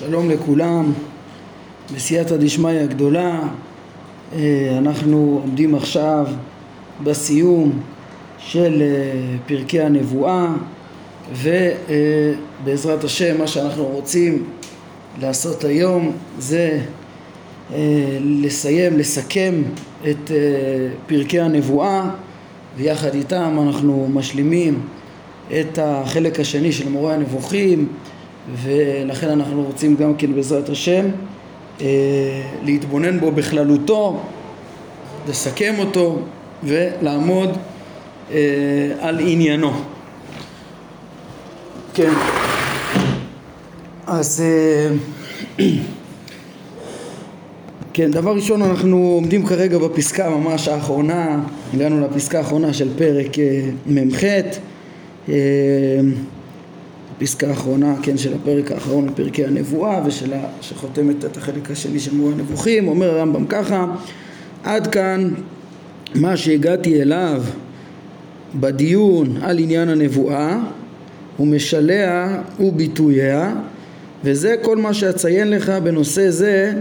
שלום לכולם, בסייעתא דשמיא הגדולה, אה, אנחנו עומדים עכשיו בסיום של אה, פרקי הנבואה ובעזרת השם מה שאנחנו רוצים לעשות היום זה אה, לסיים, לסכם את פרקי הנבואה ויחד איתם אנחנו משלימים את החלק השני של מורה הנבוכים ולכן אנחנו רוצים גם כן בעזרת השם אה, להתבונן בו בכללותו, לסכם אותו ולעמוד אה, על עניינו. כן, אז אה, כן, דבר ראשון אנחנו עומדים כרגע בפסקה ממש האחרונה, הגענו לפסקה האחרונה של פרק מ"ח הפסקה האחרונה, כן, של הפרק האחרון בפרקי הנבואה ושל. שחותמת את החלק השני של מורה הנבוכים, אומר הרמב"ם ככה עד כאן מה שהגעתי אליו בדיון על עניין הנבואה ומשליה וביטוייה וזה כל מה שאציין לך בנושא זה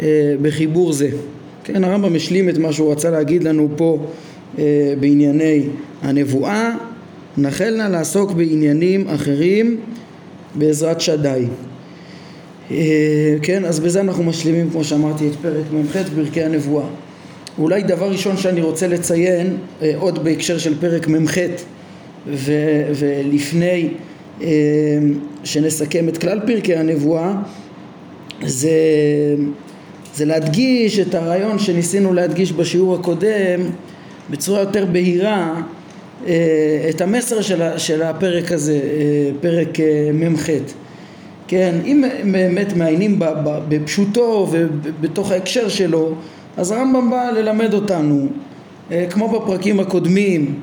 אה, בחיבור זה. כן, הרמב"ם השלים את מה שהוא רצה להגיד לנו פה אה, בענייני הנבואה נחל נא לעסוק בעניינים אחרים בעזרת שדי. אה, כן, אז בזה אנחנו משלימים כמו שאמרתי את פרק מ"ח פרקי הנבואה. אולי דבר ראשון שאני רוצה לציין אה, עוד בהקשר של פרק מ"ח ו- ולפני אה, שנסכם את כלל פרקי הנבואה זה, זה להדגיש את הרעיון שניסינו להדגיש בשיעור הקודם בצורה יותר בהירה את המסר של הפרק הזה, אה, פרק אה, מ"ח. כן, אם באמת מעיינים בפשוטו ובתוך ההקשר שלו, אז הרמב"ם בא ללמד אותנו, כמו בפרקים הקודמים,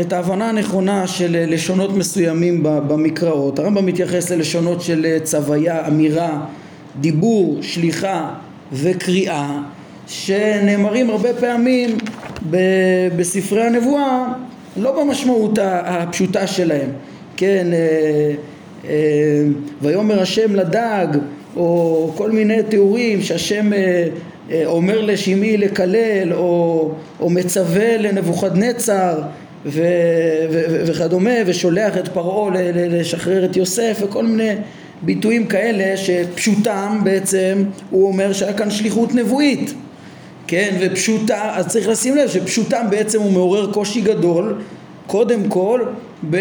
את ההבנה הנכונה של לשונות מסוימים במקראות. הרמב"ם מתייחס ללשונות של צוויה, אמירה, דיבור, שליחה וקריאה, שנאמרים הרבה פעמים בספרי הנבואה לא במשמעות הפשוטה שלהם, כן, אה, אה, ויאמר השם לדג, או כל מיני תיאורים שהשם אה, אומר לשמעי לקלל, או, או מצווה לנבוכדנצר ו, ו, וכדומה, ושולח את פרעה לשחרר את יוסף, וכל מיני ביטויים כאלה שפשוטם בעצם הוא אומר שהיה כאן שליחות נבואית כן, ופשוטה, אז צריך לשים לב שפשוטם בעצם הוא מעורר קושי גדול, קודם כל ב...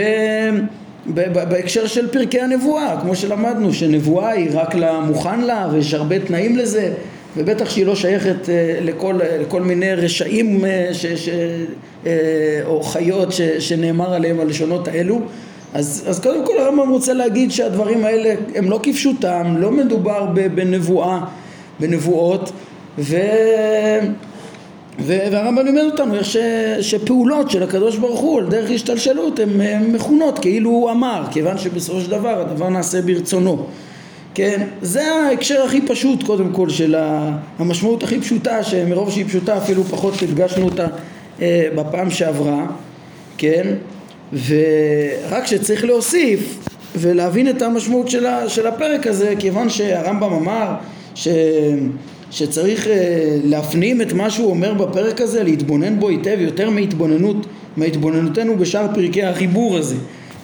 בהקשר של פרקי הנבואה, כמו שלמדנו, שנבואה היא רק למוכן לה ויש הרבה תנאים לזה ובטח שהיא לא שייכת אה, לכל, לכל מיני רשעים אה, ש, ש, אה, או חיות ש, שנאמר עליהם הלשונות האלו. אז, אז קודם כל הרמב"ם רוצה להגיד שהדברים האלה הם לא כפשוטם, לא מדובר בנבואה, בנבואות ו... והרמב"ם לימד אותנו איך ש... שפעולות של הקדוש ברוך הוא על דרך השתלשלות הן מכונות כאילו הוא אמר כיוון שבסופו של דבר הדבר נעשה ברצונו. כן? זה ההקשר הכי פשוט קודם כל של המשמעות הכי פשוטה שמרוב שהיא פשוטה אפילו פחות הדגשנו אותה אה, בפעם שעברה. כן? ורק שצריך להוסיף ולהבין את המשמעות של הפרק הזה כיוון שהרמב"ם אמר ש... שצריך אה, להפנים את מה שהוא אומר בפרק הזה, להתבונן בו היטב יותר מהתבוננות, מהתבוננותנו בשאר פרקי החיבור הזה,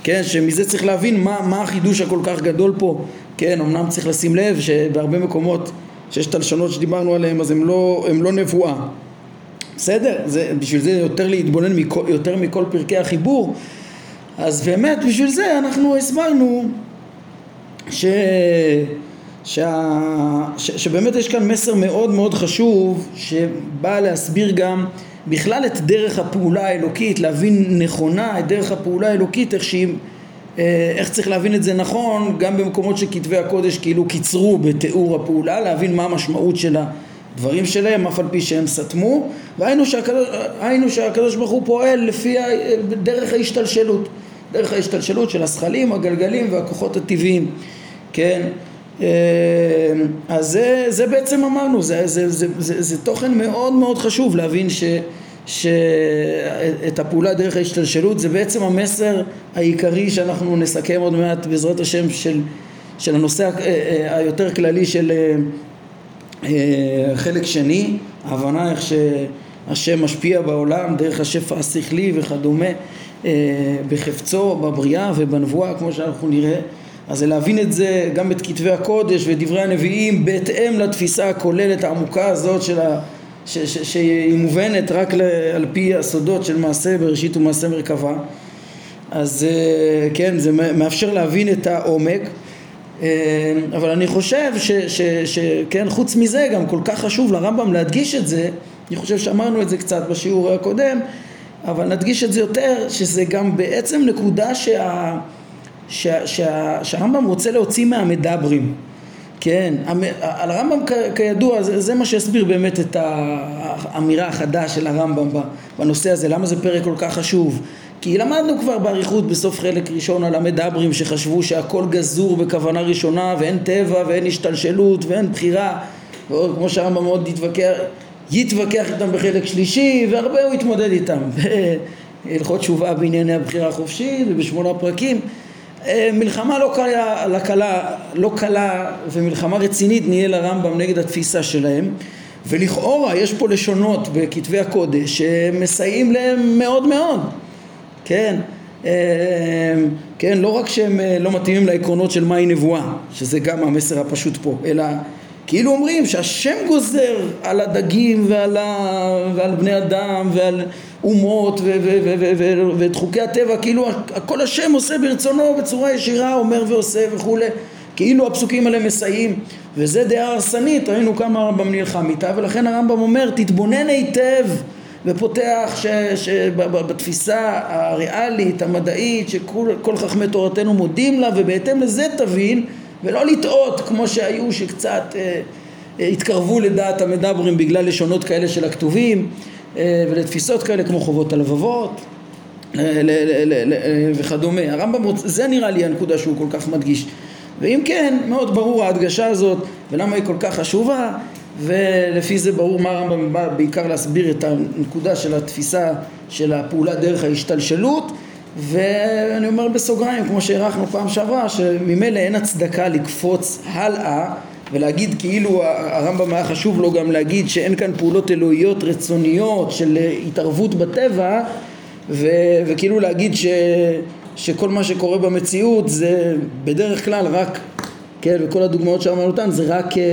כן, שמזה צריך להבין מה, מה החידוש הכל כך גדול פה, כן, אמנם צריך לשים לב שבהרבה מקומות שיש את הלשונות שדיברנו עליהן אז הם לא, לא נבואה, בסדר, זה, בשביל זה יותר להתבונן מכל, יותר מכל פרקי החיבור, אז באמת בשביל זה אנחנו הסברנו ש... שה, ש, שבאמת יש כאן מסר מאוד מאוד חשוב שבא להסביר גם בכלל את דרך הפעולה האלוקית, להבין נכונה את דרך הפעולה האלוקית, איך שהיא, אה, איך צריך להבין את זה נכון, גם במקומות שכתבי הקודש כאילו קיצרו בתיאור הפעולה, להבין מה המשמעות של הדברים שלהם, אף על פי שהם סתמו, והיינו שהקדוש, שהקדוש ברוך הוא פועל לפי דרך ההשתלשלות, דרך ההשתלשלות של הזכלים, הגלגלים והכוחות הטבעיים, כן? אה, אז זה, זה בעצם אמרנו, זה, זה, זה, זה, זה תוכן מאוד מאוד חשוב להבין ש, שאת הפעולה דרך ההשתלשלות זה בעצם המסר העיקרי שאנחנו נסכם עוד מעט בעזרת השם של, של הנושא היותר כללי של חלק שני, ההבנה איך שהשם משפיע בעולם דרך השפע השכלי וכדומה בחפצו, בבריאה ובנבואה כמו שאנחנו נראה אז להבין את זה גם את כתבי הקודש ודברי הנביאים בהתאם לתפיסה הכוללת העמוקה הזאת של ה... ש, ש, שהיא מובנת רק על פי הסודות של מעשה בראשית ומעשה מרכבה. אז אה, כן זה מאפשר להבין את העומק. אה, אבל אני חושב שכן חוץ מזה גם כל כך חשוב לרמב"ם להדגיש את זה אני חושב שאמרנו את זה קצת בשיעור הקודם אבל נדגיש את זה יותר שזה גם בעצם נקודה שה... שה, שה, שהרמב"ם רוצה להוציא מהמדברים. כן, על הרמב"ם כידוע זה, זה מה שיסביר באמת את האמירה החדה של הרמב"ם בנושא הזה, למה זה פרק כל כך חשוב. כי למדנו כבר באריכות בסוף חלק ראשון על המדברים שחשבו שהכל גזור בכוונה ראשונה ואין טבע ואין השתלשלות ואין בחירה. כמו שהרמב"ם מאוד יתווכח, יתווכח איתם בחלק שלישי והרבה הוא יתמודד איתם. בהלכות תשובה בענייני הבחירה החופשית ובשמונה פרקים מלחמה לא קלה, לא קלה, לא קלה ומלחמה רצינית נהיה לרמב"ם נגד התפיסה שלהם. ולכאורה יש פה לשונות בכתבי הקודש שמסייעים להם מאוד מאוד. כן אה, כן לא רק שהם אה, לא מתאימים לעקרונות של מהי נבואה שזה גם המסר הפשוט פה אלא כאילו אומרים שהשם גוזר על הדגים ועל, ה... ועל בני אדם ועל אומות ואת חוקי הטבע כאילו הכל השם עושה ברצונו בצורה ישירה אומר ועושה וכולי. כאילו הפסוקים האלה מסייעים. וזה דעה הרסנית ראינו כמה הרמב"ם נלחם איתה ולכן הרמב"ם אומר תתבונן היטב ופותח שבתפיסה הריאלית המדעית שכל חכמי תורתנו מודים לה ובהתאם לזה תבין ולא לטעות כמו שהיו שקצת אה, אה, התקרבו לדעת המדברים בגלל לשונות כאלה של הכתובים ולתפיסות כאלה כמו חובות הלבבות וכדומה. הרמב"ם, זה נראה לי הנקודה שהוא כל כך מדגיש. ואם כן, מאוד ברור ההדגשה הזאת ולמה היא כל כך חשובה ולפי זה ברור מה הרמב"ם בא בעיקר להסביר את הנקודה של התפיסה של הפעולה דרך ההשתלשלות ואני אומר בסוגריים, כמו שהערכנו פעם שעברה, שממילא אין הצדקה לקפוץ הלאה ולהגיד כאילו הרמב"ם היה חשוב לו גם להגיד שאין כאן פעולות אלוהיות רצוניות של התערבות בטבע ו, וכאילו להגיד ש, שכל מה שקורה במציאות זה בדרך כלל רק, כן, וכל הדוגמאות שאמרנו אותן זה רק אה,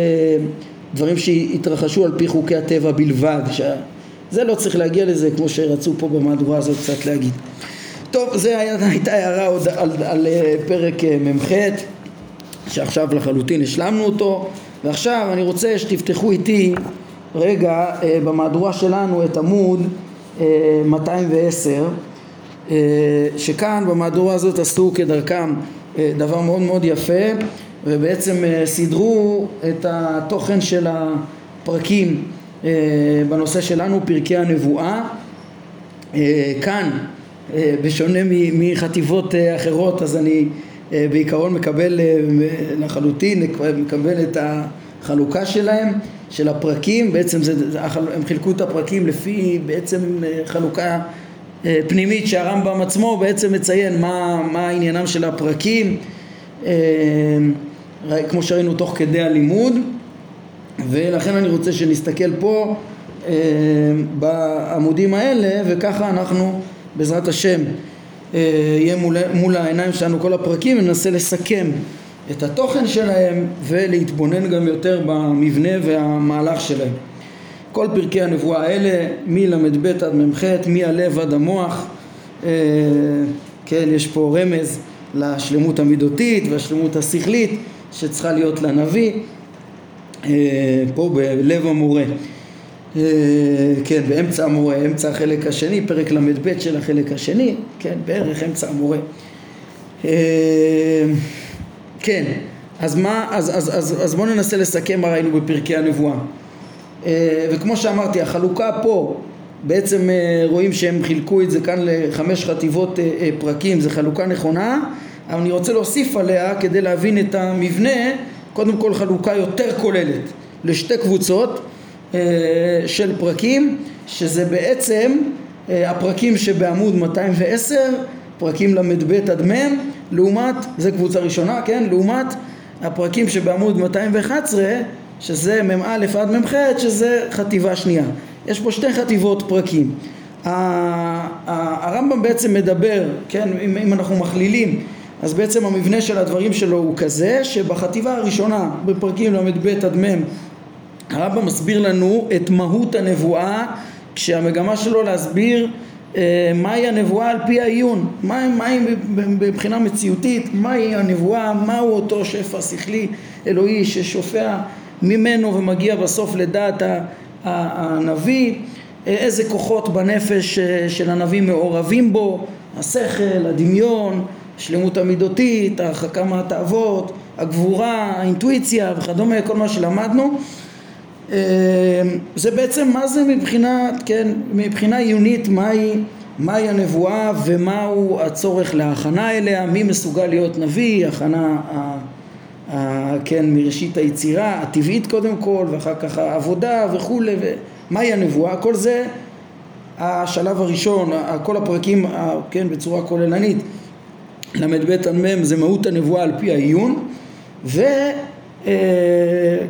דברים שהתרחשו על פי חוקי הטבע בלבד, זה לא צריך להגיע לזה כמו שרצו פה במהדורה הזאת קצת להגיד. טוב, זו הייתה הערה עוד על, על, על אה, פרק אה, מ"ח שעכשיו לחלוטין השלמנו אותו. ועכשיו אני רוצה שתפתחו איתי רגע אה, במהדורה שלנו את עמוד 210 שכאן במהדורה הזאת עשו כדרכם דבר מאוד מאוד יפה ובעצם סידרו את התוכן של הפרקים בנושא שלנו פרקי הנבואה. כאן אה, בשונה מחטיבות אה, אחרות אז אני אה, בעיקרון מקבל לחלוטין, מקבל את החלוקה שלהם, של הפרקים, בעצם זה, הם חילקו את הפרקים לפי בעצם חלוקה פנימית שהרמב"ם עצמו בעצם מציין מה, מה עניינם של הפרקים כמו שראינו תוך כדי הלימוד. ולכן אני רוצה שנסתכל פה בעמודים האלה וככה אנחנו בעזרת השם אה, יהיה מול, מול העיניים שלנו כל הפרקים וננסה לסכם את התוכן שלהם ולהתבונן גם יותר במבנה והמהלך שלהם. כל פרקי הנבואה האלה מל"ב עד מ"ח, מהלב עד המוח, אה, כן, יש פה רמז לשלמות המידותית והשלמות השכלית שצריכה להיות לנביא אה, פה בלב המורה. אה, כן, באמצע המורה, אמצע החלק השני, פרק ל"ב של החלק השני, כן, בערך אמצע המורה. אה, כן, אז מה, אז, אז, אז, אז בואו ננסה לסכם מה ראינו בפרקי הנבואה. אה, וכמו שאמרתי, החלוקה פה, בעצם רואים שהם חילקו את זה כאן לחמש חטיבות פרקים, זו חלוקה נכונה, אבל אני רוצה להוסיף עליה כדי להבין את המבנה, קודם כל חלוקה יותר כוללת לשתי קבוצות של פרקים שזה בעצם אה, הפרקים שבעמוד 210 פרקים ל"ב עד מ' לעומת, זה קבוצה ראשונה, כן, לעומת הפרקים שבעמוד 211 שזה מ"א עד מ"ח שזה חטיבה שנייה. יש פה שתי חטיבות פרקים. הרמב"ם בעצם מדבר, כן, אם, אם אנחנו מכלילים, אז בעצם המבנה של הדברים שלו הוא כזה שבחטיבה הראשונה בפרקים ל"ב עד מ' הרמב"ם מסביר לנו את מהות הנבואה כשהמגמה שלו להסביר אה, מהי הנבואה על פי העיון, מהי מה, מבחינה מציאותית, מהי הנבואה, מהו אותו שפע שכלי אלוהי ששופע ממנו ומגיע בסוף לדעת הנביא, איזה כוחות בנפש אה, של הנביא מעורבים בו, השכל, הדמיון, השלמות המידותית, ההרחקה מהתאוות, הגבורה, האינטואיציה וכדומה, כל מה שלמדנו. אה, זה בעצם מה זה מבחינת, כן, מבחינה עיונית מהי, מהי הנבואה ומהו הצורך להכנה אליה, מי מסוגל להיות נביא, הכנה כן, מראשית היצירה, הטבעית קודם כל, ואחר כך העבודה וכולי, ומהי הנבואה, כל זה השלב הראשון, כל הפרקים, כן, בצורה כוללנית, ל"ב עד מ' זה מהות הנבואה על פי העיון, וכן,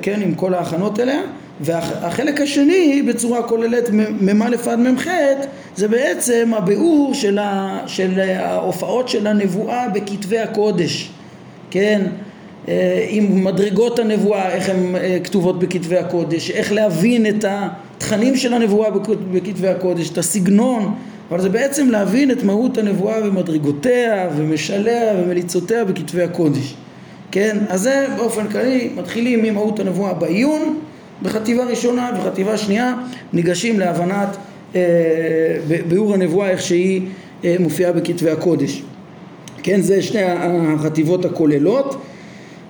עם כל ההכנות אליה, והחלק השני בצורה כוללת מ"א עד מ"ח זה בעצם הביאור של, ה, של ההופעות של הנבואה בכתבי הקודש, כן, אה, עם מדרגות הנבואה, איך הן אה, כתובות בכתבי הקודש, איך להבין את התכנים של הנבואה בכתבי הקודש, את הסגנון, אבל זה בעצם להבין את מהות הנבואה ומדרגותיה ומשליה ומליצותיה בכתבי הקודש. כן, אז זה באופן כללי, מתחילים ממהות הנבואה בעיון, בחטיבה ראשונה ובחטיבה שנייה ניגשים להבנת אה, ביאור הנבואה איך שהיא אה, מופיעה בכתבי הקודש. כן, זה שני החטיבות הכוללות.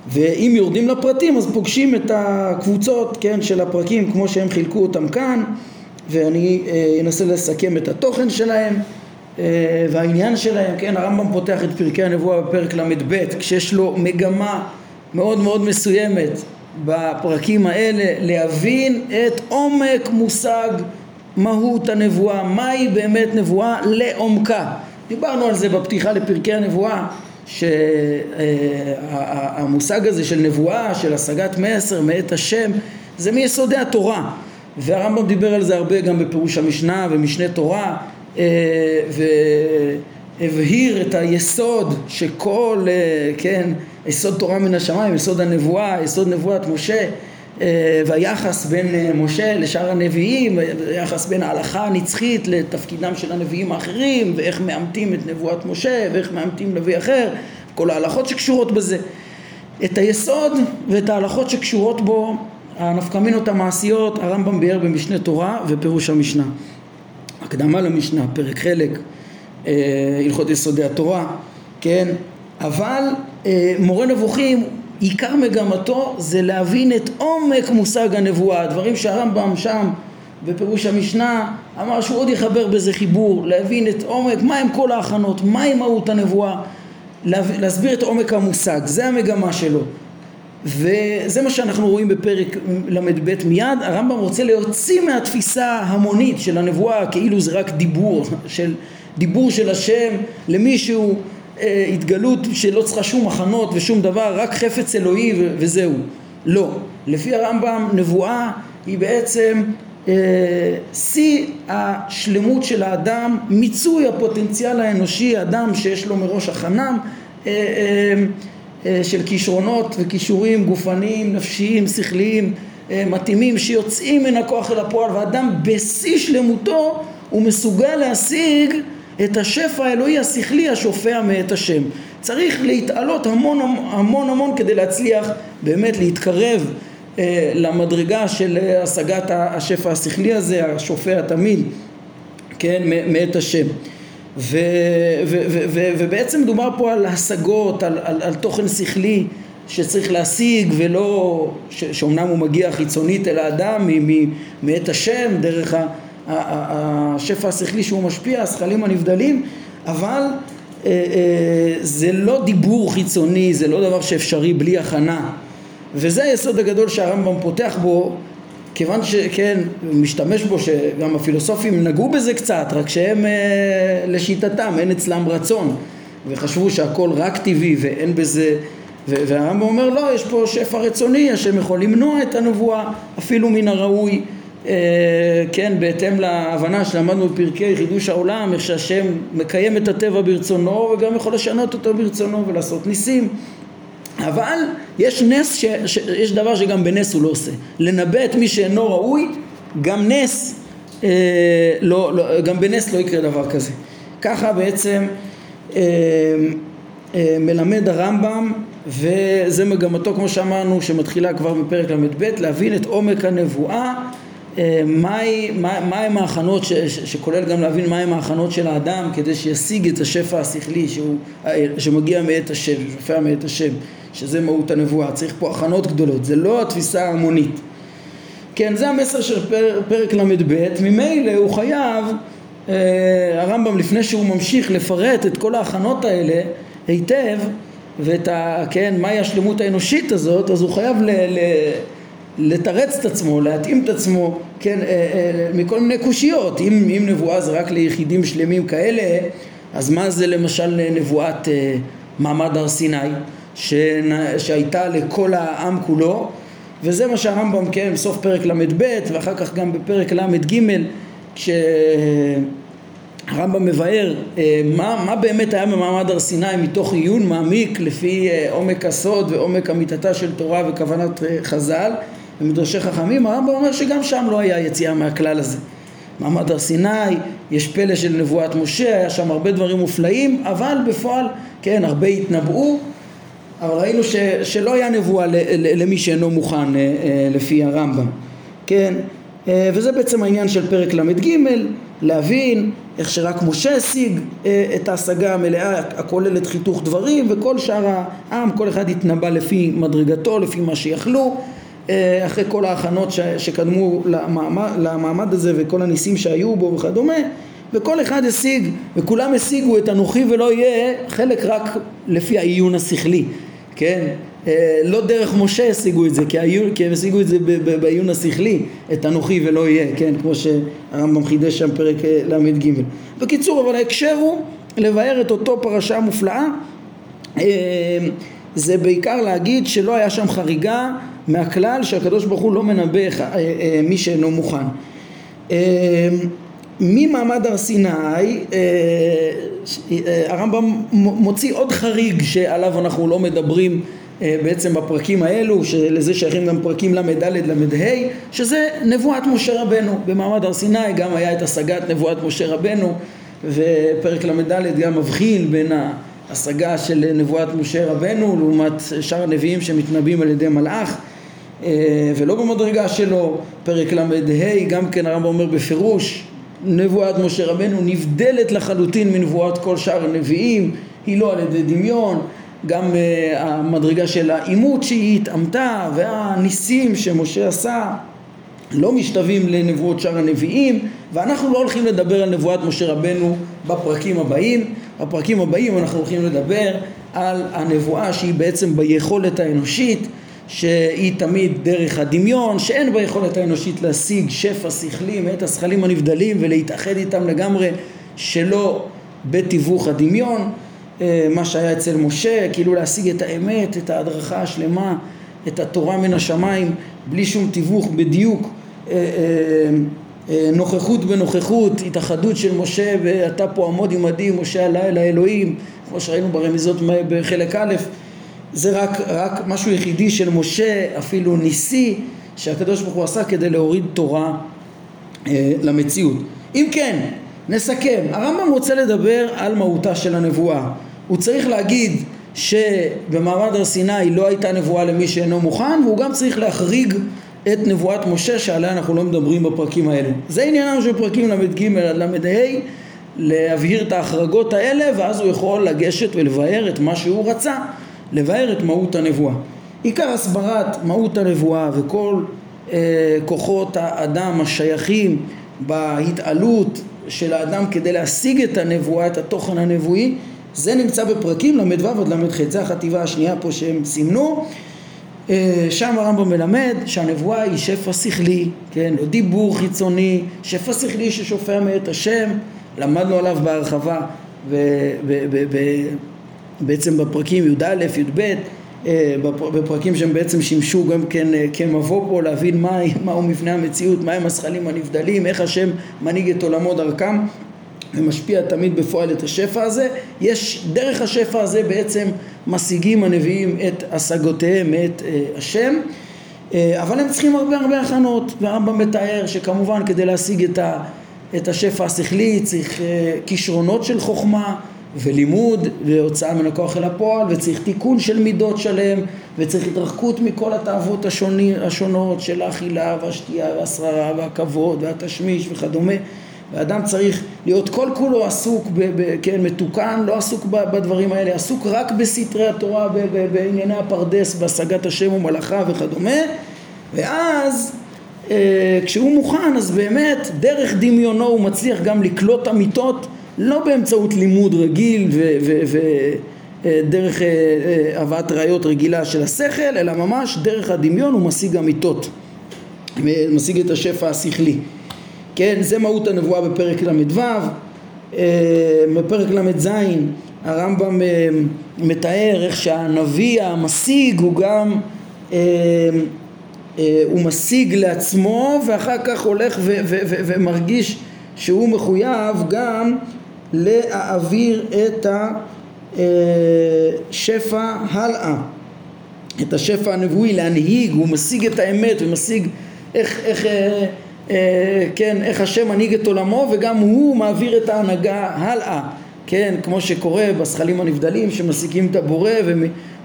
ואם יורדים לפרטים אז פוגשים את הקבוצות כן, של הפרקים כמו שהם חילקו אותם כאן ואני אה, אנסה לסכם את התוכן שלהם אה, והעניין שלהם, כן, הרמב"ם פותח את פרקי הנבואה בפרק ל"ב כשיש לו מגמה מאוד מאוד מסוימת בפרקים האלה להבין את עומק מושג מהות הנבואה, מהי באמת נבואה לעומקה. דיברנו על זה בפתיחה לפרקי הנבואה שהמושג הזה של נבואה, של השגת מסר מאת השם, זה מיסודי התורה והרמב"ם דיבר על זה הרבה גם בפירוש המשנה ומשנה תורה אה, והבהיר את היסוד שכל, אה, כן, יסוד תורה מן השמיים, יסוד הנבואה, יסוד נבואת משה אה, והיחס בין משה לשאר הנביאים, היחס בין ההלכה הנצחית לתפקידם של הנביאים האחרים ואיך מאמתים את נבואת משה ואיך מאמתים נביא אחר, כל ההלכות שקשורות בזה. את היסוד ואת ההלכות שקשורות בו, הנפקמינות המעשיות, הרמב"ם ביאר במשנה תורה ופירוש המשנה. הקדמה למשנה, פרק חלק, אה, הלכות יסודי התורה, כן? אבל אה, מורה נבוכים עיקר מגמתו זה להבין את עומק מושג הנבואה, דברים שהרמב"ם שם בפירוש המשנה אמר שהוא עוד יחבר בזה חיבור, להבין את עומק, מה הם כל ההכנות, מהי מהות הנבואה, להסביר את עומק המושג, זה המגמה שלו. וזה מה שאנחנו רואים בפרק ל"ב מיד, הרמב"ם רוצה להוציא מהתפיסה המונית של הנבואה כאילו זה רק דיבור, של דיבור של השם למישהו התגלות שלא צריכה שום הכנות ושום דבר, רק חפץ אלוהי ו- וזהו. לא. לפי הרמב"ם נבואה היא בעצם אה, שיא השלמות של האדם, מיצוי הפוטנציאל האנושי, אדם שיש לו מראש הכנה אה, אה, של כישרונות וכישורים גופניים, נפשיים, שכליים, אה, מתאימים, שיוצאים מן הכוח אל הפועל, ואדם בשיא שלמותו הוא מסוגל להשיג את השפע האלוהי השכלי השופע מאת השם. צריך להתעלות המון המון המון כדי להצליח באמת להתקרב אה, למדרגה של השגת השפע השכלי הזה, השופע תמיד, כן, מאת השם. ו, ו, ו, ו, ובעצם מדובר פה על השגות, על, על, על תוכן שכלי שצריך להשיג ולא, שאומנם הוא מגיע חיצונית אל האדם מאת השם, דרך ה... השפע השכלי שהוא משפיע, השכלים הנבדלים, אבל אה, אה, זה לא דיבור חיצוני, זה לא דבר שאפשרי בלי הכנה. וזה היסוד הגדול שהרמב"ם פותח בו, כיוון שכן, הוא משתמש בו, שגם הפילוסופים נגעו בזה קצת, רק שהם אה, לשיטתם, אין אצלם רצון, וחשבו שהכל רק טבעי ואין בזה והרמב"ם אומר לא, יש פה שפע רצוני, השם יכול למנוע את הנבואה אפילו מן הראוי כן, בהתאם להבנה שלמדנו בפרקי חידוש העולם, איך שהשם מקיים את הטבע ברצונו וגם יכול לשנות אותו ברצונו ולעשות ניסים. אבל יש נס, ש, ש, יש דבר שגם בנס הוא לא עושה. לנבא את מי שאינו ראוי גם נס, אה, לא, לא, גם בנס לא יקרה דבר כזה. ככה בעצם אה, אה, מלמד הרמב"ם וזה מגמתו כמו שאמרנו שמתחילה כבר בפרק ל"ב להבין את עומק הנבואה מהי, מה, מהם ההכנות, ש, ש, שכולל גם להבין מהם ההכנות של האדם כדי שישיג את השפע השכלי שהוא, שמגיע מאת השם, שופע מאת השם, שזה מהות הנבואה. צריך פה הכנות גדולות, זה לא התפיסה ההמונית. כן, זה המסר של פר, פרק ל"ב, ממילא הוא חייב, אה, הרמב"ם לפני שהוא ממשיך לפרט את כל ההכנות האלה היטב, ואת ה... כן, מהי השלמות האנושית הזאת, אז הוא חייב ל... ל לתרץ את עצמו, להתאים את עצמו, כן, אה, אה, מכל מיני קושיות. אם, אם נבואה זה רק ליחידים שלמים כאלה, אז מה זה למשל נבואת אה, מעמד הר סיני, שהייתה לכל העם כולו, וזה מה שהרמב"ם, כן, בסוף פרק ל"ב, ואחר כך גם בפרק ל"ג, כשהרמב"ם מבאר מה, מה באמת היה במעמד הר סיני מתוך עיון מעמיק לפי עומק הסוד ועומק אמיתתה של תורה וכוונת חז"ל במדרשי חכמים, הרמב"ם אומר שגם שם לא היה יציאה מהכלל הזה. מעמד הר סיני, יש פלא של נבואת משה, היה שם הרבה דברים מופלאים, אבל בפועל, כן, הרבה התנבאו, אבל ראינו ש, שלא היה נבואה למי שאינו מוכן אה, אה, לפי הרמב"ם, כן, אה, וזה בעצם העניין של פרק ל"ג, להבין איך שרק משה השיג את ההשגה המלאה הכוללת חיתוך דברים וכל שאר העם, כל אחד התנבא לפי מדרגתו, לפי מה שיכלו אחרי כל ההכנות שקדמו למעמד, למעמד הזה וכל הניסים שהיו בו וכדומה וכל אחד השיג וכולם השיגו את אנוכי ולא יהיה חלק רק לפי העיון השכלי כן? אה, לא דרך משה השיגו את זה כי הם השיגו את זה בעיון השכלי את אנוכי ולא יהיה כן? כמו שהרמב"ם חידש שם פרק אה, ל"ג. בקיצור אבל ההקשר הוא לבאר את אותו פרשה מופלאה. זה בעיקר להגיד שלא היה שם חריגה מהכלל שהקדוש ברוך הוא לא מנבא אה, אה, מי שאינו מוכן. אה, ממעמד הר סיני הרמב"ם מוציא עוד חריג שעליו אנחנו לא מדברים בעצם בפרקים האלו, שלזה שייכים גם פרקים ל"ד ל"ה, שזה נבואת משה רבנו. במעמד הר סיני גם היה את השגת נבואת משה רבנו, ופרק ל"ד גם מבחין בין ההשגה של נבואת משה רבנו לעומת שאר הנביאים שמתנבאים על ידי מלאך. אה, ולא במדרגה שלו, פרק ל"ה גם כן הרמב"ם אומר בפירוש נבואת משה רבנו נבדלת לחלוטין מנבואת כל שאר הנביאים, היא לא על ידי דמיון, גם uh, המדרגה של העימות שהיא התעמתה והניסים שמשה עשה לא משתווים לנבואות שאר הנביאים ואנחנו לא הולכים לדבר על נבואת משה רבנו בפרקים הבאים, בפרקים הבאים אנחנו הולכים לדבר על הנבואה שהיא בעצם ביכולת האנושית שהיא תמיד דרך הדמיון, שאין בה יכולת האנושית להשיג שפע שכלי מאת השכלים הנבדלים ולהתאחד איתם לגמרי שלא בתיווך הדמיון, אה, מה שהיה אצל משה, כאילו להשיג את האמת, את ההדרכה השלמה, את התורה מן השמיים, בלי שום תיווך בדיוק, אה, אה, נוכחות בנוכחות, התאחדות של משה ואתה פה עמוד עמדי, משה עלה אל האלוהים, כמו שראינו ברמיזות בחלק א', זה רק, רק משהו יחידי של משה, אפילו ניסי, שהקדוש ברוך הוא עשה כדי להוריד תורה אה, למציאות. אם כן, נסכם, הרמב"ם רוצה לדבר על מהותה של הנבואה. הוא צריך להגיד שבמעמד הר סיני לא הייתה נבואה למי שאינו מוכן, והוא גם צריך להחריג את נבואת משה שעליה אנחנו לא מדברים בפרקים האלה. זה עניינם של פרקים ל"ג עד ל"ה, להבהיר את ההחרגות האלה, ואז הוא יכול לגשת ולבאר את מה שהוא רצה. לבאר את מהות הנבואה. עיקר הסברת מהות הנבואה וכל אה, כוחות האדם השייכים בהתעלות של האדם כדי להשיג את הנבואה, את התוכן הנבואי, זה נמצא בפרקים ל"ו עד ל"ח, זה החטיבה השנייה פה שהם סימנו. אה, שם הרמב"ם מלמד שהנבואה היא שפע שכלי, כן, לא דיבור חיצוני, שפע שכלי ששופע מאת השם, למדנו עליו בהרחבה ו- בעצם בפרקים י"א, י"ב, בפרקים שהם בעצם שימשו גם כן כמבוא פה להבין מה, מהו מבנה המציאות, מהם הזכלים הנבדלים, איך השם מנהיג את עולמו דרכם ומשפיע תמיד בפועל את השפע הזה. יש, דרך השפע הזה בעצם משיגים הנביאים את השגותיהם השם. אה, אבל הם צריכים הרבה הרבה הכנות, והרמב"ם מתאר שכמובן כדי להשיג את, את השפע השכלי צריך אה, כישרונות של חוכמה ולימוד והוצאה מן הכוח אל הפועל וצריך תיקון של מידות שלם וצריך התרחקות מכל התאוות השונות של האכילה והשתייה והשררה והכבוד והתשמיש וכדומה. ואדם צריך להיות כל כולו עסוק, ב, ב, כן, מתוקן, לא עסוק ב, בדברים האלה, עסוק רק בסתרי התורה, ב, ב, בענייני הפרדס, בהשגת השם ומלאכה וכדומה, ואז אה, כשהוא מוכן, אז באמת דרך דמיונו הוא מצליח גם לקלוט אמיתות, לא באמצעות לימוד רגיל ודרך אה, אה, הבאת ראיות רגילה של השכל, אלא ממש דרך הדמיון הוא משיג אמיתות, משיג את השפע השכלי. כן, זה מהות הנבואה בפרק ל"ו, אה, בפרק ל"ז הרמב"ם אה, מתאר איך שהנביא המשיג הוא גם אה, הוא משיג לעצמו ואחר כך הולך ומרגיש שהוא מחויב גם להעביר את השפע הלאה, את השפע הנבואי, להנהיג, הוא משיג את האמת ומשיג איך, איך אה, כן, איך השם מנהיג את עולמו וגם הוא מעביר את ההנהגה הלאה, כן, כמו שקורה בזכלים הנבדלים שמשיגים את הבורא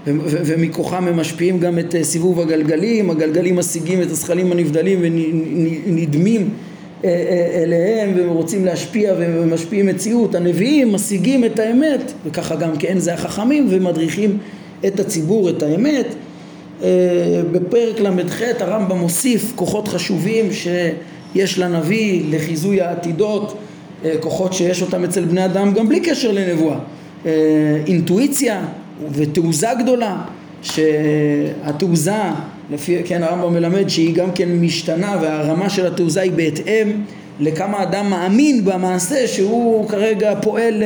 ומכוחם הם משפיעים גם את אה, סיבוב הגלגלים, הגלגלים משיגים את הזכלים הנבדלים ונדמים אה, אליהם ורוצים להשפיע ומשפיעים מציאות, הנביאים משיגים את האמת וככה גם כן זה החכמים ומדריכים את הציבור את האמת בפרק ל"ח הרמב"ם מוסיף כוחות חשובים שיש לנביא לחיזוי העתידות, אה, כוחות שיש אותם אצל בני אדם גם בלי קשר לנבואה. אה, אינטואיציה ותעוזה גדולה, שהתעוזה, לפי, כן הרמב"ם מלמד שהיא גם כן משתנה והרמה של התעוזה היא בהתאם לכמה אדם מאמין במעשה שהוא כרגע פועל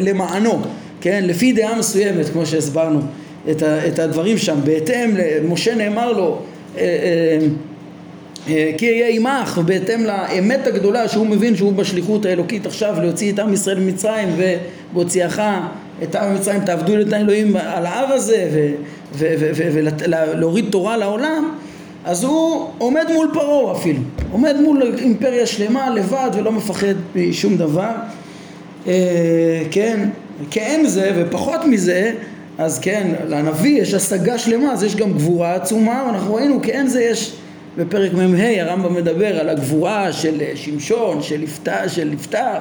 למענו, כן, לפי דעה מסוימת כמו שהסברנו את, את הדברים שם, בהתאם, משה נאמר לו אה, אה, אה, כי אהיה עמך, ובהתאם לאמת הגדולה שהוא מבין שהוא בשליחות האלוקית עכשיו להוציא את עם ישראל ממצרים ובהוציאך את עם מצרים תעבדו את האלוהים על האב הזה ולהוריד תורה לעולם אז הוא עומד מול פרעה אפילו, עומד מול אימפריה שלמה לבד ולא מפחד משום דבר. כן, כאין זה ופחות מזה אז כן, לנביא יש השגה שלמה, אז יש גם גבורה עצומה, ואנחנו ראינו כי אין זה יש בפרק מ"ה הרמב"ם מדבר על הגבורה של שמשון, של יפתח, של,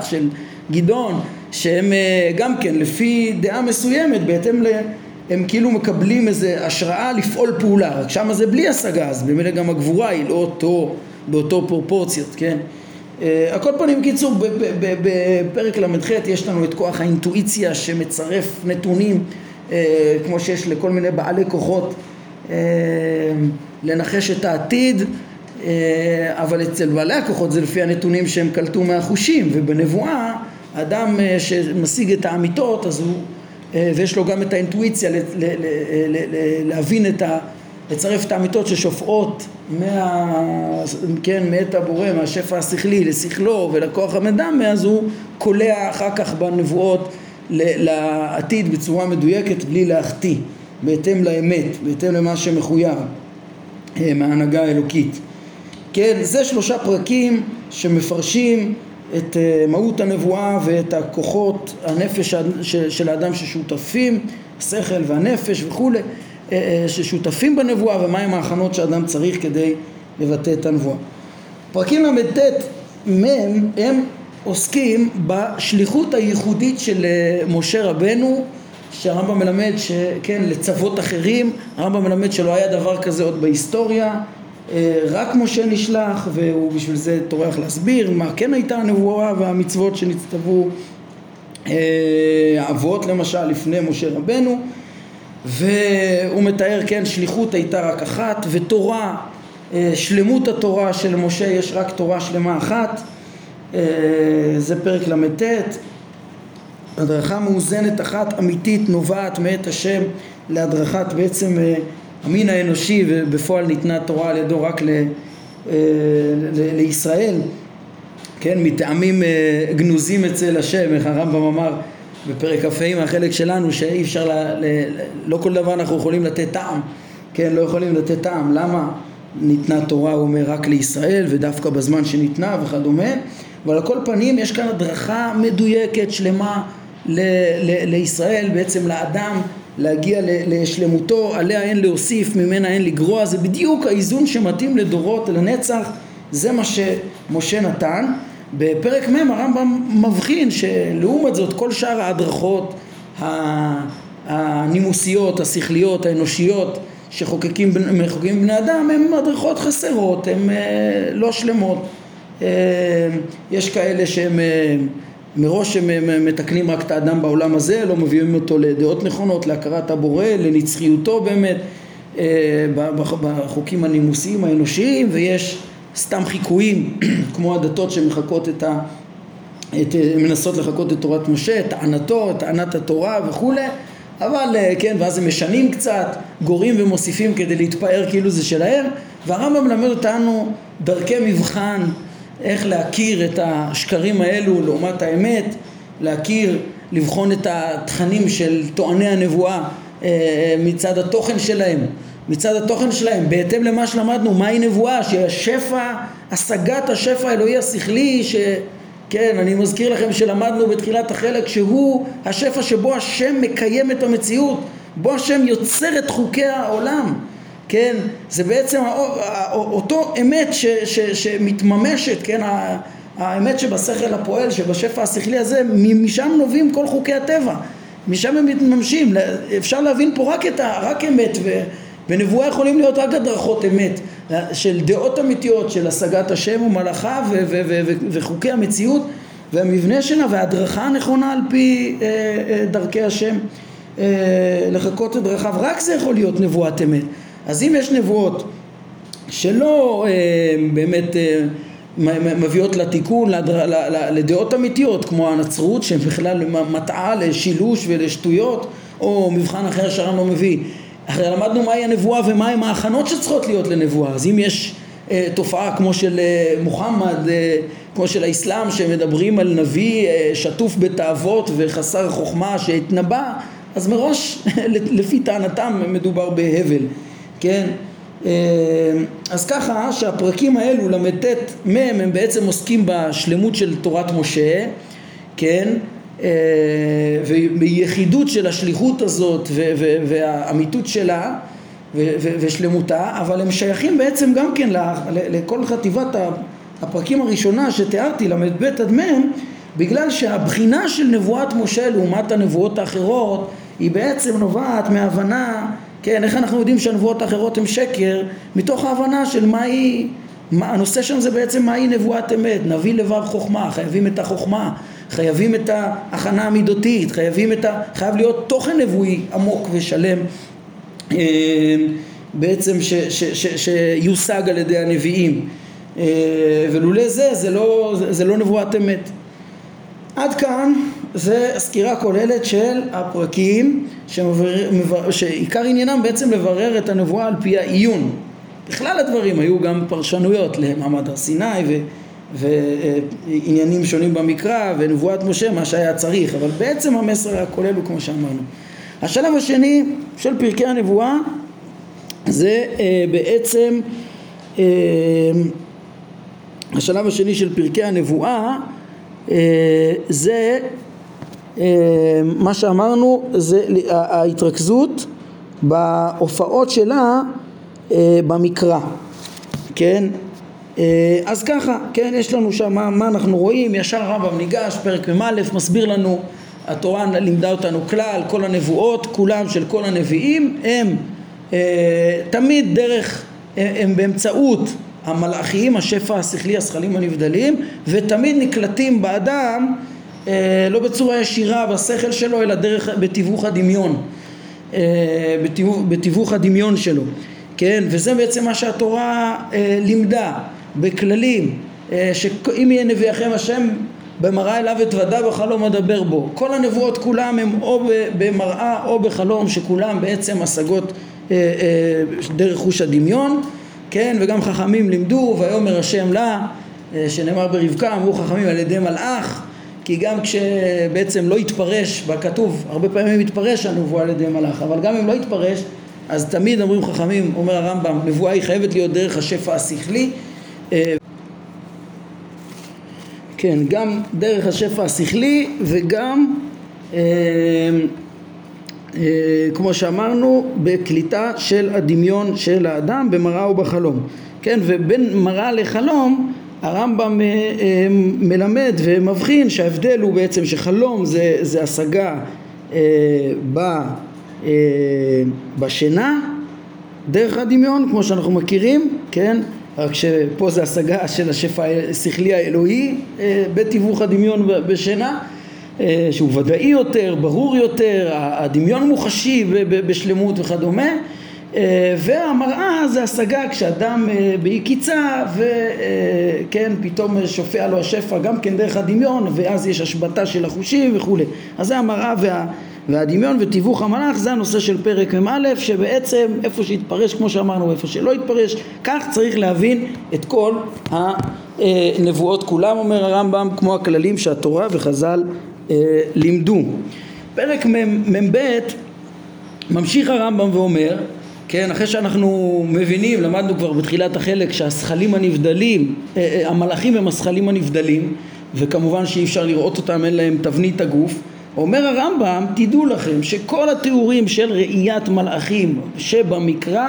של גדעון, שהם אה, גם כן לפי דעה מסוימת, בהתאם ל... הם כאילו מקבלים איזה השראה לפעול פעולה, רק שמה זה בלי השגה, אז במילא גם הגבורה היא לא אותו, באותו פרופורציות, כן? Uh, על כל פנים, קיצור, בפרק ל"ח יש לנו את כוח האינטואיציה שמצרף נתונים אה, כמו שיש לכל מיני בעלי כוחות אה, לנחש את העתיד אה, אבל אצל בעלי הכוחות זה לפי הנתונים שהם קלטו מהחושים ובנבואה אדם שמשיג את האמיתות אז הוא ויש לו גם את האינטואיציה להבין את ה... לצרף את האמיתות ששופעות מה... כן, מאת הבורא, מהשפע השכלי לשכלו ולכוח המדמה אז הוא קולע אחר כך בנבואות לעתיד בצורה מדויקת בלי להחטיא, בהתאם לאמת, בהתאם למה שמחויב אה, מההנהגה האלוקית. כן, זה שלושה פרקים שמפרשים את אה, מהות הנבואה ואת הכוחות הנפש של האדם ששותפים, השכל והנפש וכולי, אה, ששותפים בנבואה ומהם ההכנות שאדם צריך כדי לבטא את הנבואה. פרקים ל"ט מ' הם עוסקים בשליחות הייחודית של אה, משה רבנו שהרמב"ם מלמד שכן לצוות אחרים הרמב"ם מלמד שלא היה דבר כזה עוד בהיסטוריה אה, רק משה נשלח והוא בשביל זה טורח להסביר מה כן הייתה הנבואה והמצוות שנצטוו אה, אבות למשל לפני משה רבנו. והוא מתאר כן שליחות הייתה רק אחת ותורה שלמות התורה של משה יש רק תורה שלמה אחת. אה, זה פרק ל"ט, הדרכה מאוזנת אחת אמיתית נובעת מאת השם להדרכת בעצם המין האנושי ובפועל ניתנה תורה על ידו רק ל, לישראל כן, מטעמים גנוזים אצל השם, איך הרמב"ם אמר בפרק כ"ה מהחלק שלנו שאי אפשר, ל, ל, לא כל דבר אנחנו יכולים לתת טעם, כן, לא יכולים לתת טעם, למה ניתנה תורה, הוא אומר, רק לישראל ודווקא בזמן שניתנה וכדומה, אבל על כל פנים יש כאן הדרכה מדויקת, שלמה, ל, ל, לישראל, בעצם לאדם, להגיע לשלמותו, עליה אין להוסיף, ממנה אין לגרוע, זה בדיוק האיזון שמתאים לדורות, לנצח, זה מה שמשה נתן. בפרק מ' הרמב"ם מבחין שלעומת זאת כל שאר ההדרכות הנימוסיות, השכליות, האנושיות שחוקקים בני אדם הן הדרכות חסרות, הן אה, לא שלמות. אה, יש כאלה שהם אה, מראש הם מתקנים רק את האדם בעולם הזה, לא מביאים אותו לדעות נכונות, להכרת הבורא, לנצחיותו באמת. בחוקים הנימוסיים האנושיים ויש סתם חיקויים כמו הדתות שמחקות את ה... את, מנסות לחקות את תורת משה, טענתו, טענת התורה וכולי אבל אה, כן, ואז הם משנים קצת, גורים ומוסיפים כדי להתפאר כאילו זה שלהם. והרמב"ם מלמד אותנו דרכי מבחן איך להכיר את השקרים האלו לעומת האמת, להכיר, לבחון את התכנים של טועני הנבואה אה, מצד התוכן שלהם מצד התוכן שלהם, בהתאם למה שלמדנו, מהי נבואה, שהשפע, השגת השפע האלוהי השכלי, ש... כן, אני מזכיר לכם שלמדנו בתחילת החלק שהוא השפע שבו השם מקיים את המציאות, בו השם יוצר את חוקי העולם, כן, זה בעצם אותו אמת ש, ש, שמתממשת, כן, האמת שבשכל הפועל, שבשפע השכלי הזה, משם נובעים כל חוקי הטבע, משם הם מתממשים, אפשר להבין פה רק ה... רק אמת ו... בנבואה יכולים להיות רק הדרכות אמת של דעות אמיתיות של השגת השם ומלאכיו וחוקי המציאות והמבנה שלה וההדרכה הנכונה על פי אה, אה, דרכי השם. אה, לחקות את דרכיו. רק זה יכול להיות נבואת אמת אז אם יש נבואות שלא אה, באמת אה, מביאות לתיקון לדעות אמיתיות כמו הנצרות שבכלל מטעה לשילוש ולשטויות או מבחן אחר שהרמב"ם לא מביא. הרי למדנו מהי הנבואה ומהם ההכנות שצריכות להיות לנבואה. אז אם יש אה, תופעה כמו של אה, מוחמד, אה, כמו של האסלאם שמדברים על נביא אה, שטוף בתאוות וחסר חוכמה שהתנבא אז מראש לפי טענתם מדובר בהבל, כן? אה, אז ככה שהפרקים האלו ל"ט מ' הם בעצם עוסקים בשלמות של תורת משה, כן? אה, וביחידות של השליחות הזאת והאמיתות שלה ושלמותה, אבל הם שייכים בעצם גם כן לכל חטיבת הפרקים הראשונה שתיארתי, ל"ב עד מ', בגלל שהבחינה של נבואת משה לעומת הנבואות האחרות היא בעצם נובעת מהבנה, כן, איך אנחנו יודעים שהנבואות האחרות הן שקר, מתוך ההבנה של מהי, מה, הנושא שם זה בעצם מהי נבואת אמת, נביא לבב חוכמה, חייבים את החוכמה חייבים את ההכנה המידותית, חייבים את ה... חייב להיות תוכן נבואי עמוק ושלם אה, בעצם ש, ש, ש, שיושג על ידי הנביאים. אה, ולולא זה זה לא, זה לא נבואת אמת. עד כאן זה סקירה כוללת של הפרקים שמבר... שעיקר עניינם בעצם לברר את הנבואה על פי העיון. בכלל הדברים היו גם פרשנויות למעמד הר סיני ו... ועניינים שונים במקרא ונבואת משה מה שהיה צריך אבל בעצם המסר הכולל הוא כמו שאמרנו השלב השני של פרקי הנבואה זה אה, בעצם אה, השלב השני של פרקי הנבואה אה, זה מה שאמרנו זה ההתרכזות בהופעות שלה אה, במקרא. כן? אה, אז ככה, כן, יש לנו שם מה, מה אנחנו רואים, ישר רמב"ם ניגש, פרק מ"א, מסביר לנו, התורה לימדה אותנו כלל, כל הנבואות, כולם של כל הנביאים, הם אה, תמיד דרך, אה, הם באמצעות המלאכיים, השפע השכלי, השכלים הנבדלים, ותמיד נקלטים באדם אה, לא בצורה ישירה בשכל שלו, אלא דרך, בתיווך הדמיון, אה, בתיווך, הדמיון שלו, כן, וזה בעצם מה שהתורה אה, לימדה. בכללים, אה, שאם יהיה נביאכם השם במראה אליו אתוודה בחלום אדבר בו. כל הנבואות כולם הם או במראה או בחלום שכולם בעצם השגות אה, אה, דרך חוש הדמיון, כן, וגם חכמים לימדו ויאמר השם לה, אה, שנאמר ברבקה, אמרו חכמים על ידי מלאך, כי גם כשבעצם לא יתפרש, בכתוב, הרבה פעמים יתפרש הנבואה על ידי מלאך, אבל גם אם לא יתפרש, אז תמיד אומרים חכמים, אומר הרמב"ם, נבואה היא חייבת להיות דרך השפע השכלי. כן, גם דרך השפע השכלי וגם אה, אה, כמו שאמרנו בקליטה של הדמיון של האדם במראה ובחלום. כן ובין מראה לחלום הרמב"ם אה, אה, מלמד ומבחין שההבדל הוא בעצם שחלום זה, זה השגה אה, ב, אה, בשינה דרך הדמיון כמו שאנחנו מכירים כן? רק שפה זה השגה של השפע השכלי האלוהי אה, בתיווך הדמיון בשינה אה, שהוא ודאי יותר, ברור יותר, הדמיון מוחשי בשלמות וכדומה והמראה זה השגה כשאדם באי קיצה וכן פתאום שופע לו השפע גם כן דרך הדמיון ואז יש השבתה של החושים וכולי. אז זה המראה וה... והדמיון ותיווך המלאך זה הנושא של פרק מ"א שבעצם איפה שהתפרש כמו שאמרנו איפה שלא התפרש כך צריך להבין את כל הנבואות. כולם אומר הרמב"ם כמו הכללים שהתורה וחז"ל אה, לימדו. פרק מ"ב ממשיך הרמב"ם ואומר כן, אחרי שאנחנו מבינים, למדנו כבר בתחילת החלק שהזכלים הנבדלים, אה, אה, המלאכים הם הזכלים הנבדלים וכמובן שאי אפשר לראות אותם, אין להם תבנית הגוף. אומר הרמב"ם, תדעו לכם שכל התיאורים של ראיית מלאכים שבמקרא,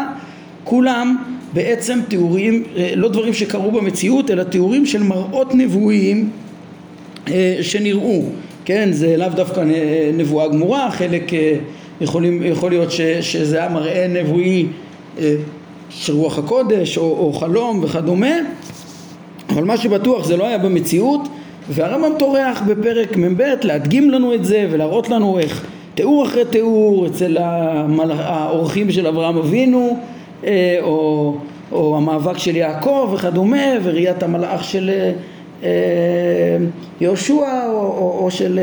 כולם בעצם תיאורים, אה, לא דברים שקרו במציאות, אלא תיאורים של מראות נבואיים שנראו, כן, זה לאו דווקא נבואה גמורה, חלק יכולים, יכול להיות ש, שזה היה מראה נבואי של רוח הקודש או, או חלום וכדומה, אבל מה שבטוח זה לא היה במציאות והרמב"ם טורח בפרק מ"ב להדגים לנו את זה ולהראות לנו איך תיאור אחרי תיאור אצל האורחים של אברהם אבינו אה, או, או המאבק של יעקב וכדומה וראיית המלאך של אה, יהושע או, או, או של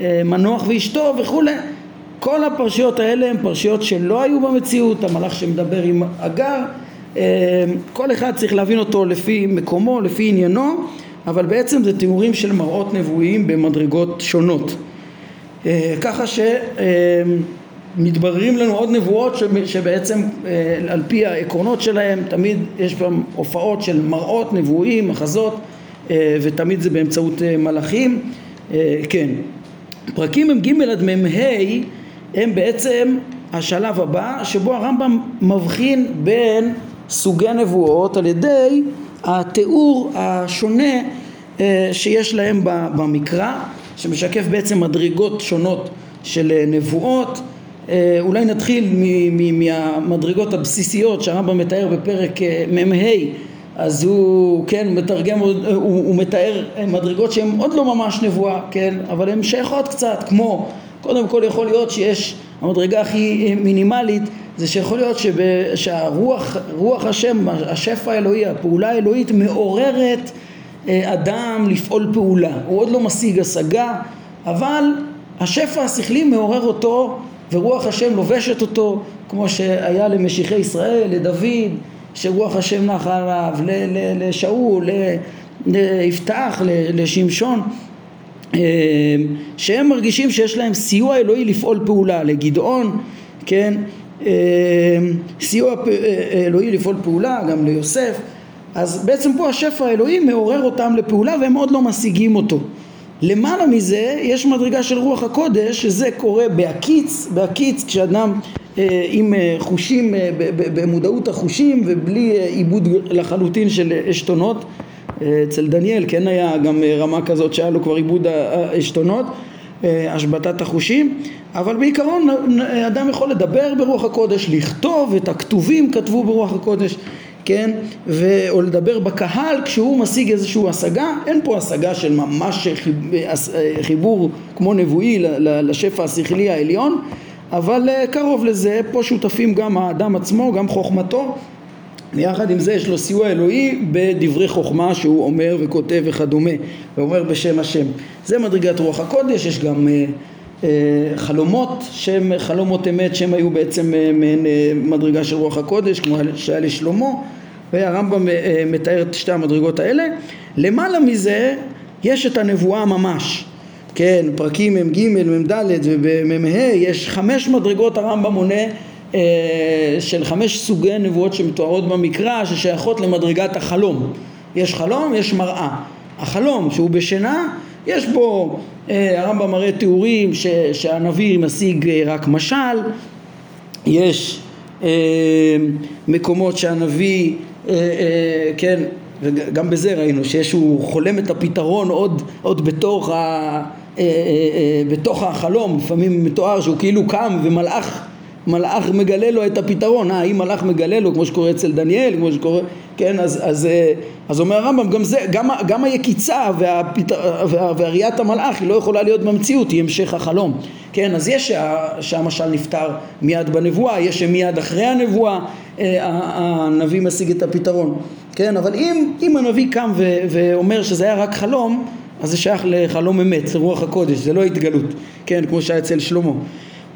אה, מנוח ואשתו וכולי כל הפרשיות האלה הן פרשיות שלא היו במציאות המלאך שמדבר עם הגר כל אחד צריך להבין אותו לפי מקומו, לפי עניינו אבל בעצם זה תיאורים של מראות נבואיים במדרגות שונות. אה, ככה שמתבררים לנו עוד נבואות שבעצם אה, על פי העקרונות שלהם תמיד יש בהם הופעות של מראות נבואיים, מחזות אה, ותמיד זה באמצעות מלאכים. כן. פרקים מ"ג עד מ"ה הם בעצם השלב הבא שבו הרמב"ם מבחין בין סוגי נבואות על ידי התיאור השונה אה, שיש להם במקרא, שמשקף בעצם מדרגות שונות של אה, נבואות. אה, אולי נתחיל מהמדרגות הבסיסיות שהרמב"ם מתאר בפרק מ"ה אז הוא, כן, מתרגם, הוא, הוא מתאר מדרגות שהן עוד לא ממש נבואה, כן, אבל הן שייכות קצת, כמו, קודם כל יכול להיות שיש, המדרגה הכי מינימלית זה שיכול להיות שב, שהרוח, רוח השם, השפע האלוהי, הפעולה האלוהית מעוררת אה, אדם לפעול פעולה, הוא עוד לא משיג השגה, אבל השפע השכלי מעורר אותו ורוח השם לובשת אותו כמו שהיה למשיחי ישראל, לדוד, שרוח השם נחה עליו, לשאול, ליפתח, לשמשון שהם מרגישים שיש להם סיוע אלוהי לפעול פעולה, לגדעון, כן, אה, סיוע אלוהי לפעול פעולה, גם ליוסף, אז בעצם פה השפע האלוהי מעורר אותם לפעולה והם עוד לא משיגים אותו. למעלה מזה יש מדרגה של רוח הקודש שזה קורה בהקיץ, בהקיץ כשאדם אה, עם אה, חושים, אה, במודעות החושים ובלי אה, עיבוד לחלוטין של עשתונות. אה, אצל דניאל כן היה גם אה, רמה כזאת שהיה לו כבר עיבוד העשתונות אה, השבתת החושים אבל בעיקרון אדם יכול לדבר ברוח הקודש, לכתוב את הכתובים כתבו ברוח הקודש כן, ו... או לדבר בקהל כשהוא משיג איזושהי השגה, אין פה השגה של ממש חיבור כמו נבואי לשפע השכלי העליון, אבל אה, קרוב לזה, פה שותפים גם האדם עצמו, גם חוכמתו יחד עם זה יש לו סיוע אלוהי בדברי חוכמה שהוא אומר וכותב וכדומה ואומר בשם השם. זה מדרגת רוח הקודש יש גם אה, אה, חלומות שהם חלומות אמת שהם היו בעצם אה, מעין אה, מדרגה של רוח הקודש כמו שהיה לשלמה והרמב"ם אה, מתאר את שתי המדרגות האלה. למעלה מזה יש את הנבואה ממש. כן פרקים מ"ג מ"ד ובמ"ה יש חמש מדרגות הרמב"ם מונה אה, של חמש סוגי נבואות שמתוארות במקרא ששייכות למדרגת החלום. יש חלום, יש מראה. החלום שהוא בשינה, יש בו, אה, הרמב"ם מראה תיאורים ש, שהנביא משיג אה, רק משל, יש מקומות שהנביא, כן, וגם בזה ראינו שיש הוא חולם את הפתרון עוד, עוד בתוך, ה, בתוך החלום, לפעמים מתואר שהוא כאילו קם ומלאך מלאך מגלה לו את הפתרון, אה, אם מלאך מגלה לו כמו שקורה אצל דניאל, כמו שקורה, כן, אז, אז, אה, אז אומר הרמב"ם, גם זה, גם, גם היקיצה והפתר, וה, והראיית המלאך היא לא יכולה להיות במציאות, היא המשך החלום, כן, אז יש שה, שהמשל נפטר מיד בנבואה, יש שמיד אחרי הנבואה אה, הנביא משיג את הפתרון, כן, אבל אם, אם הנביא קם ו, ואומר שזה היה רק חלום, אז זה שייך לחלום אמת, לרוח הקודש, זה לא התגלות, כן, כמו שהיה אצל שלמה.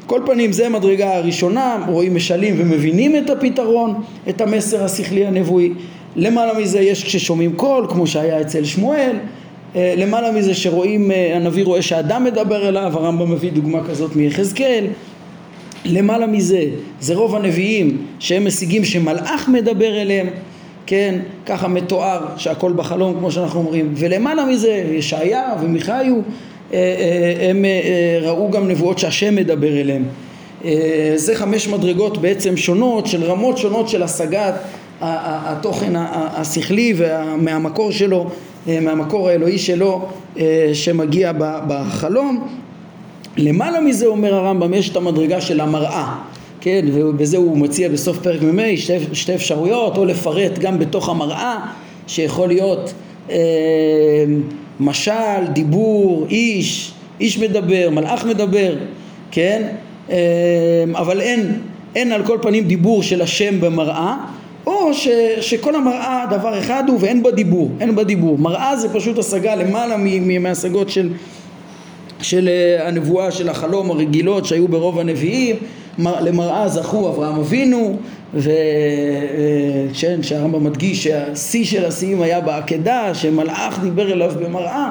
כל פנים זה מדרגה הראשונה, רואים משלים ומבינים את הפתרון, את המסר השכלי הנבואי. למעלה מזה יש כששומעים קול, כמו שהיה אצל שמואל. אה, למעלה מזה שרואים, אה, הנביא רואה שאדם מדבר אליו, הרמב"ם מביא דוגמה כזאת מיחזקאל. למעלה מזה, זה רוב הנביאים שהם משיגים שמלאך מדבר אליהם, כן, ככה מתואר שהכל בחלום כמו שאנחנו אומרים, ולמעלה מזה ישעיה ומיכאיו הם אה, ראו גם נבואות שהשם מדבר אליהם. זה חמש מדרגות בעצם שונות של רמות שונות של השגת התוכן השכלי מהמקור שלו, מהמקור האלוהי שלו שמגיע בחלום. למעלה מזה אומר הרמב"ם יש את המדרגה של המראה, כן, ובזה הוא מציע בסוף פרק מ"ה שתי, שתי אפשרויות, או לפרט גם בתוך המראה שיכול להיות אה, משל, דיבור, איש, איש מדבר, מלאך מדבר, כן? אמ, אבל אין, אין על כל פנים דיבור של השם במראה, או ש, שכל המראה דבר אחד הוא ואין בה דיבור, אין בה דיבור. מראה זה פשוט השגה למעלה מהשגות של, של אה, הנבואה של החלום הרגילות שהיו ברוב הנביאים, למראה זכו אברהם אבינו, וכן, שהרמב"ם מדגיש שהשיא של השיאים היה בעקדה, שמלאך דיבר אליו במראה,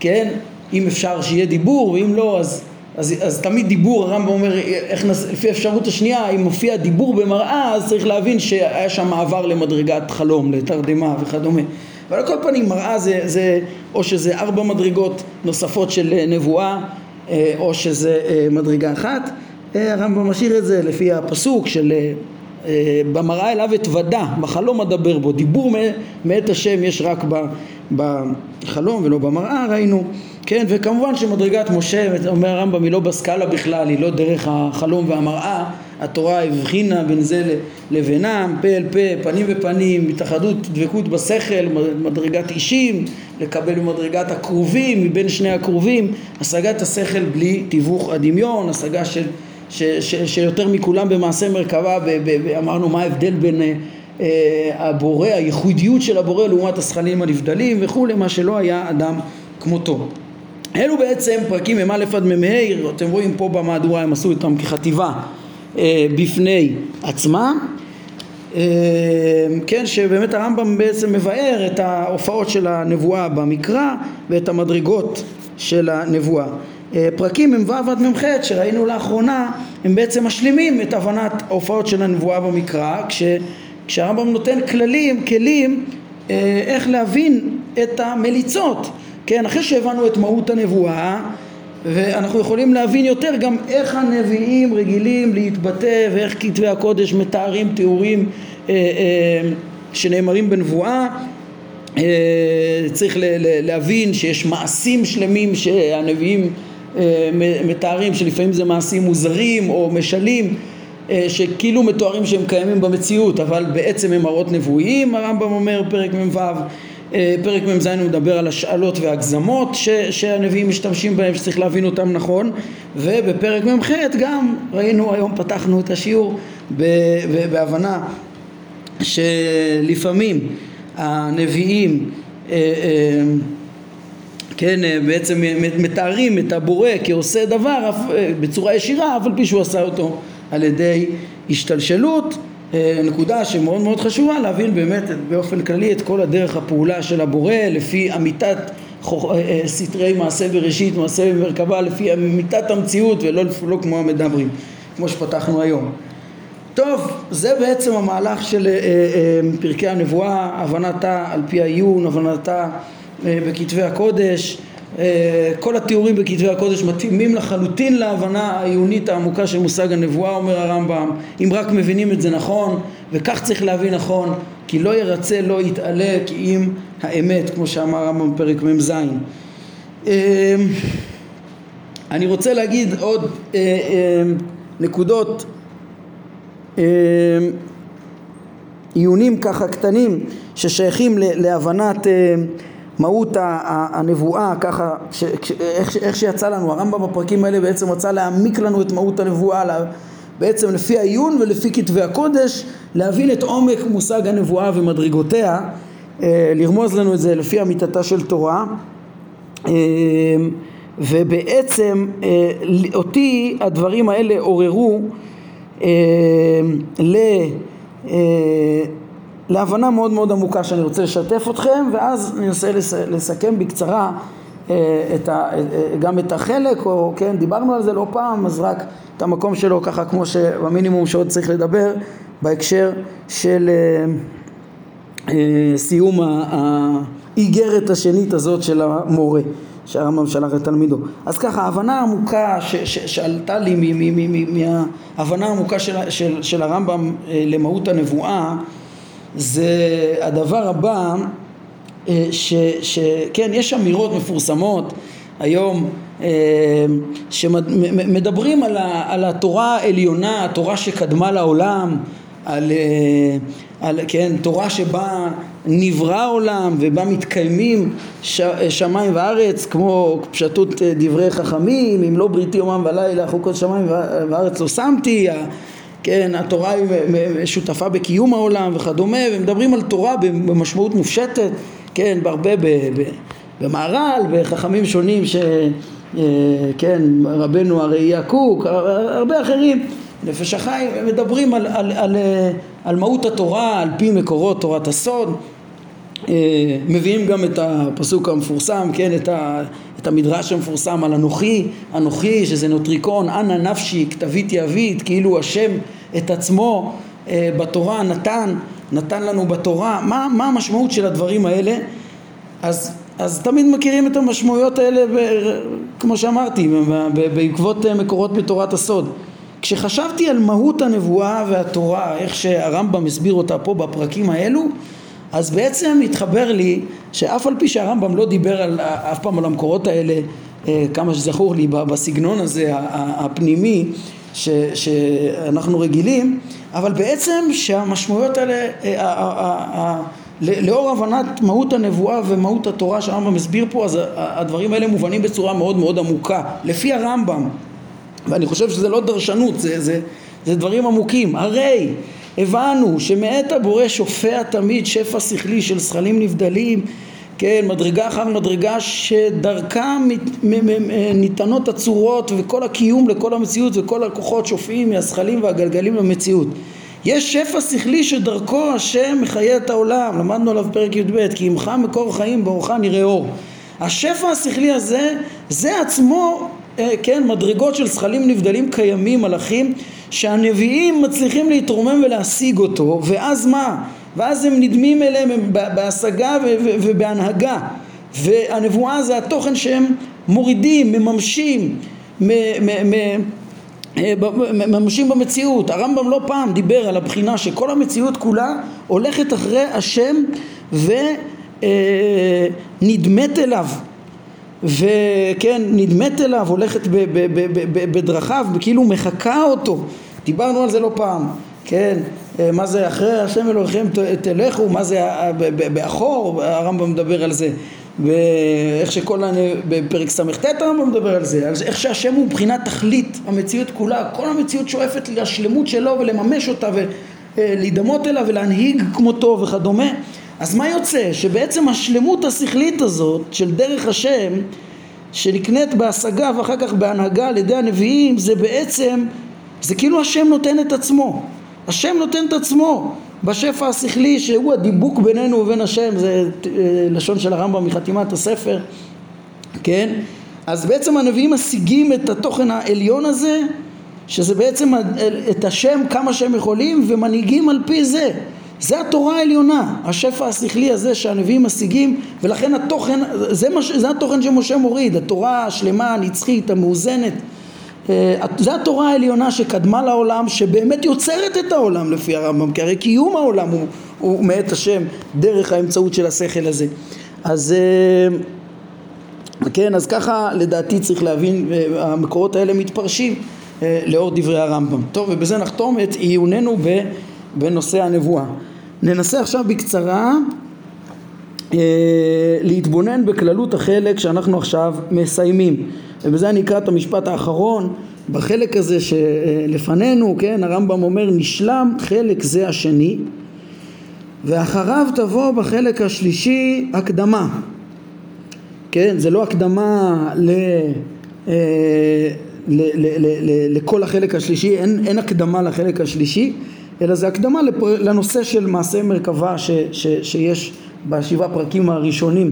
כן, אם אפשר שיהיה דיבור, ואם לא אז, אז, אז תמיד דיבור, הרמב"ם אומר, איך נס, לפי האפשרות השנייה, אם מופיע דיבור במראה, אז צריך להבין שהיה שם מעבר למדרגת חלום, לתרדמה וכדומה. אבל על כל פנים מראה זה, זה או שזה ארבע מדרגות נוספות של נבואה, אה, או שזה אה, מדרגה אחת. אה, הרמב"ם משאיר את זה לפי הפסוק של אה, במראה אליו אתוודה, בחלום אדבר בו, דיבור מאת השם יש רק בחלום ולא במראה ראינו, כן, וכמובן שמדרגת משה, אומר הרמב"ם, היא לא בסקאלה בכלל, היא לא דרך החלום והמראה, התורה הבחינה בין זה לבינם, פה אל פה, פנים ופנים, התאחדות, דבקות בשכל, מדרגת אישים, לקבל במדרגת הקרובים, מבין שני הקרובים, השגת השכל בלי תיווך הדמיון, השגה של ש, ש, שיותר מכולם במעשה מרכבה ב, ב, ב, אמרנו מה ההבדל בין אה, הבורא, הייחודיות של הבורא לעומת השכלים הנבדלים וכולי, מה שלא היה אדם כמותו. אלו בעצם פרקים מ"א עד מ"ה, אתם רואים פה במהדורה הם עשו אותם כחטיבה אה, בפני עצמם, אה, כן, שבאמת הרמב"ם בעצם מבאר את ההופעות של הנבואה במקרא ואת המדרגות של הנבואה. אה, פרקים מ"ו עד מ"ח שראינו לאחרונה הם בעצם משלימים את הבנת ההופעות של הנבואה במקרא כש, כשהרמב"ם נותן כללים, כלים אה, איך להבין את המליצות. כן, אחרי שהבנו את מהות הנבואה ואנחנו יכולים להבין יותר גם איך הנביאים רגילים להתבטא ואיך כתבי הקודש מתארים תיאורים אה, אה, שנאמרים בנבואה. אה, צריך ל- ל- להבין שיש מעשים שלמים שהנביאים מתארים שלפעמים זה מעשים מוזרים או משלים אה, שכאילו מתוארים שהם קיימים במציאות אבל בעצם הם מראות נבואיים הרמב"ם אומר פרק מ"ו אה, פרק מ"ז הוא מדבר על השאלות והגזמות ש, שהנביאים משתמשים בהם שצריך להבין אותם נכון ובפרק מ"ח גם ראינו היום פתחנו את השיעור בהבנה שלפעמים הנביאים אה, אה, כן, בעצם מתארים את הבורא כעושה דבר בצורה ישירה, אף על פי שהוא עשה אותו על ידי השתלשלות. נקודה שמאוד מאוד חשובה להבין באמת באופן כללי את כל הדרך הפעולה של הבורא לפי אמיתת סתרי מעשה בראשית, מעשה במרכבה, לפי אמיתת המציאות ולא לא כמו המדברים, כמו שפתחנו היום. טוב, זה בעצם המהלך של אה, אה, פרקי הנבואה, הבנתה על פי העיון, הבנתה אה, בכתבי הקודש, כל התיאורים בכתבי הקודש מתאימים לחלוטין להבנה העיונית העמוקה של מושג הנבואה, אומר הרמב"ם, אם רק מבינים את זה נכון, וכך צריך להבין נכון, כי לא ירצה, לא יתעלה, כי אם האמת, כמו שאמר הרמב"ם בפרק מ"ז. אני רוצה להגיד עוד נקודות עיונים ככה קטנים ששייכים להבנת מהות הנבואה ככה ש, איך, איך שיצא לנו. הרמב"ם בפרקים האלה בעצם רצה להעמיק לנו את מהות הנבואה בעצם לפי העיון ולפי כתבי הקודש להבין את עומק מושג הנבואה ומדרגותיה. אה, לרמוז לנו את זה לפי אמיתתה של תורה. אמ, ובעצם אה, אותי הדברים האלה עוררו אה, ל... אה, להבנה מאוד מאוד עמוקה שאני רוצה לשתף אתכם ואז אני אנסה לסכם בקצרה אה, את ה, גם את החלק, או כן, דיברנו על זה לא פעם, אז רק את המקום שלו ככה כמו שבמינימום שעוד צריך לדבר בהקשר של סיום האיגרת השנית הזאת של המורה. שהרמב"ם שלח לתלמידו. אז ככה, ההבנה העמוקה שעלתה לי מההבנה העמוקה של, של, של הרמב"ם אה, למהות הנבואה זה הדבר הבא אה, שכן, יש אמירות מפורסמות היום אה, שמדברים על, על התורה העליונה, התורה שקדמה לעולם, על, על כן, תורה שבה נברא עולם ובה מתקיימים ש, שמיים וארץ כמו פשטות אה, דברי חכמים אם לא בריתי יומם ולילה חוקות שמיים וארץ לא שמתי כן, התורה היא שותפה בקיום העולם וכדומה ומדברים על תורה במשמעות מופשטת כן, בהרבה במהר"ל וחכמים שונים ש... אה, כן, רבנו הראייה קוק, הרבה אחרים נפש החיים, מדברים על, על, על, על מהות התורה על פי מקורות תורת הסוד. אה, מביאים גם את הפסוק המפורסם, כן, את, ה, את המדרש המפורסם על אנוכי, אנוכי שזה נוטריקון, אנא נפשי כתבית יבית, כאילו השם את עצמו אה, בתורה נתן, נתן לנו בתורה, מה, מה המשמעות של הדברים האלה? אז, אז תמיד מכירים את המשמעויות האלה, ב, כמו שאמרתי, בעקבות אה, מקורות בתורת הסוד. כשחשבתי על מהות הנבואה והתורה, איך שהרמב"ם הסביר אותה פה בפרקים האלו, אז בעצם התחבר לי שאף על פי שהרמב"ם לא דיבר על, אף פעם על המקורות האלה, אה, כמה שזכור לי, בסגנון הזה הפנימי ש, שאנחנו רגילים, אבל בעצם שהמשמעויות האלה, אה, לאור הבנת מהות הנבואה ומהות התורה שהרמב"ם הסביר פה, אז הדברים האלה מובנים בצורה מאוד מאוד עמוקה, לפי הרמב"ם, ואני חושב שזה לא דרשנות, זה, זה, זה דברים עמוקים. הרי הבנו שמאת הבורא שופע תמיד שפע שכלי של זכלים נבדלים, כן, מדרגה אחר מדרגה שדרכם ניתנות הצורות וכל הקיום לכל המציאות וכל הכוחות שופעים מהזכלים והגלגלים למציאות. יש שפע שכלי שדרכו השם מחיה את העולם, למדנו עליו פרק י"ב, כי עמך מקור חיים באורך נראה אור. השפע השכלי הזה, זה עצמו, כן, מדרגות של זכלים נבדלים קיימים, מלאכים, שהנביאים מצליחים להתרומם ולהשיג אותו, ואז מה? ואז הם נדמים אליהם בהשגה ובהנהגה, והנבואה זה התוכן שהם מורידים, מממשים, מממשים במציאות. הרמב"ם לא פעם דיבר על הבחינה שכל המציאות כולה הולכת אחרי השם ונדמת אליו וכן, נדמת אליו, הולכת בדרכיו, כאילו מחקה אותו. דיברנו על זה לא פעם, כן? אה, מה זה אחרי השם אלוהיכם תלכו, מה זה באחור, הרמב"ם מדבר על זה. ואיך שכל, בפרק ס"ט הרמב"ם מדבר על זה, על איך שהשם הוא מבחינת תכלית המציאות כולה, כל המציאות שואפת לשלמות שלו ולממש אותה ו... להידמות אליו ולהנהיג כמותו וכדומה. אז מה יוצא? שבעצם השלמות השכלית הזאת של דרך השם שנקנית בהשגה ואחר כך בהנהגה על ידי הנביאים זה בעצם, זה כאילו השם נותן את עצמו. השם נותן את עצמו בשפע השכלי שהוא הדיבוק בינינו ובין השם זה אה, לשון של הרמב"ם מחתימת הספר כן? אז בעצם הנביאים משיגים את התוכן העליון הזה שזה בעצם את השם כמה שהם יכולים ומנהיגים על פי זה זה התורה העליונה, השפע השכלי הזה שהנביאים משיגים ולכן התוכן, זה, מש, זה התוכן שמשה מוריד, התורה השלמה, הנצחית, המאוזנת. אה, זה התורה העליונה שקדמה לעולם שבאמת יוצרת את העולם לפי הרמב"ם כי הרי קיום העולם הוא, הוא מאת השם דרך האמצעות של השכל הזה. אז אה, כן אז ככה לדעתי צריך להבין אה, המקורות האלה מתפרשים לאור דברי הרמב"ם. טוב ובזה נחתום את עיוננו בנושא הנבואה. ננסה עכשיו בקצרה אה, להתבונן בכללות החלק שאנחנו עכשיו מסיימים. ובזה אני אקרא את המשפט האחרון בחלק הזה שלפנינו, כן, הרמב"ם אומר נשלם חלק זה השני ואחריו תבוא בחלק השלישי הקדמה. כן, זה לא הקדמה ל... אה, ל, ל, ל, ל, לכל החלק השלישי, אין, אין הקדמה לחלק השלישי, אלא זה הקדמה לנושא של מעשה מרכבה ש, ש, שיש בשבעה פרקים הראשונים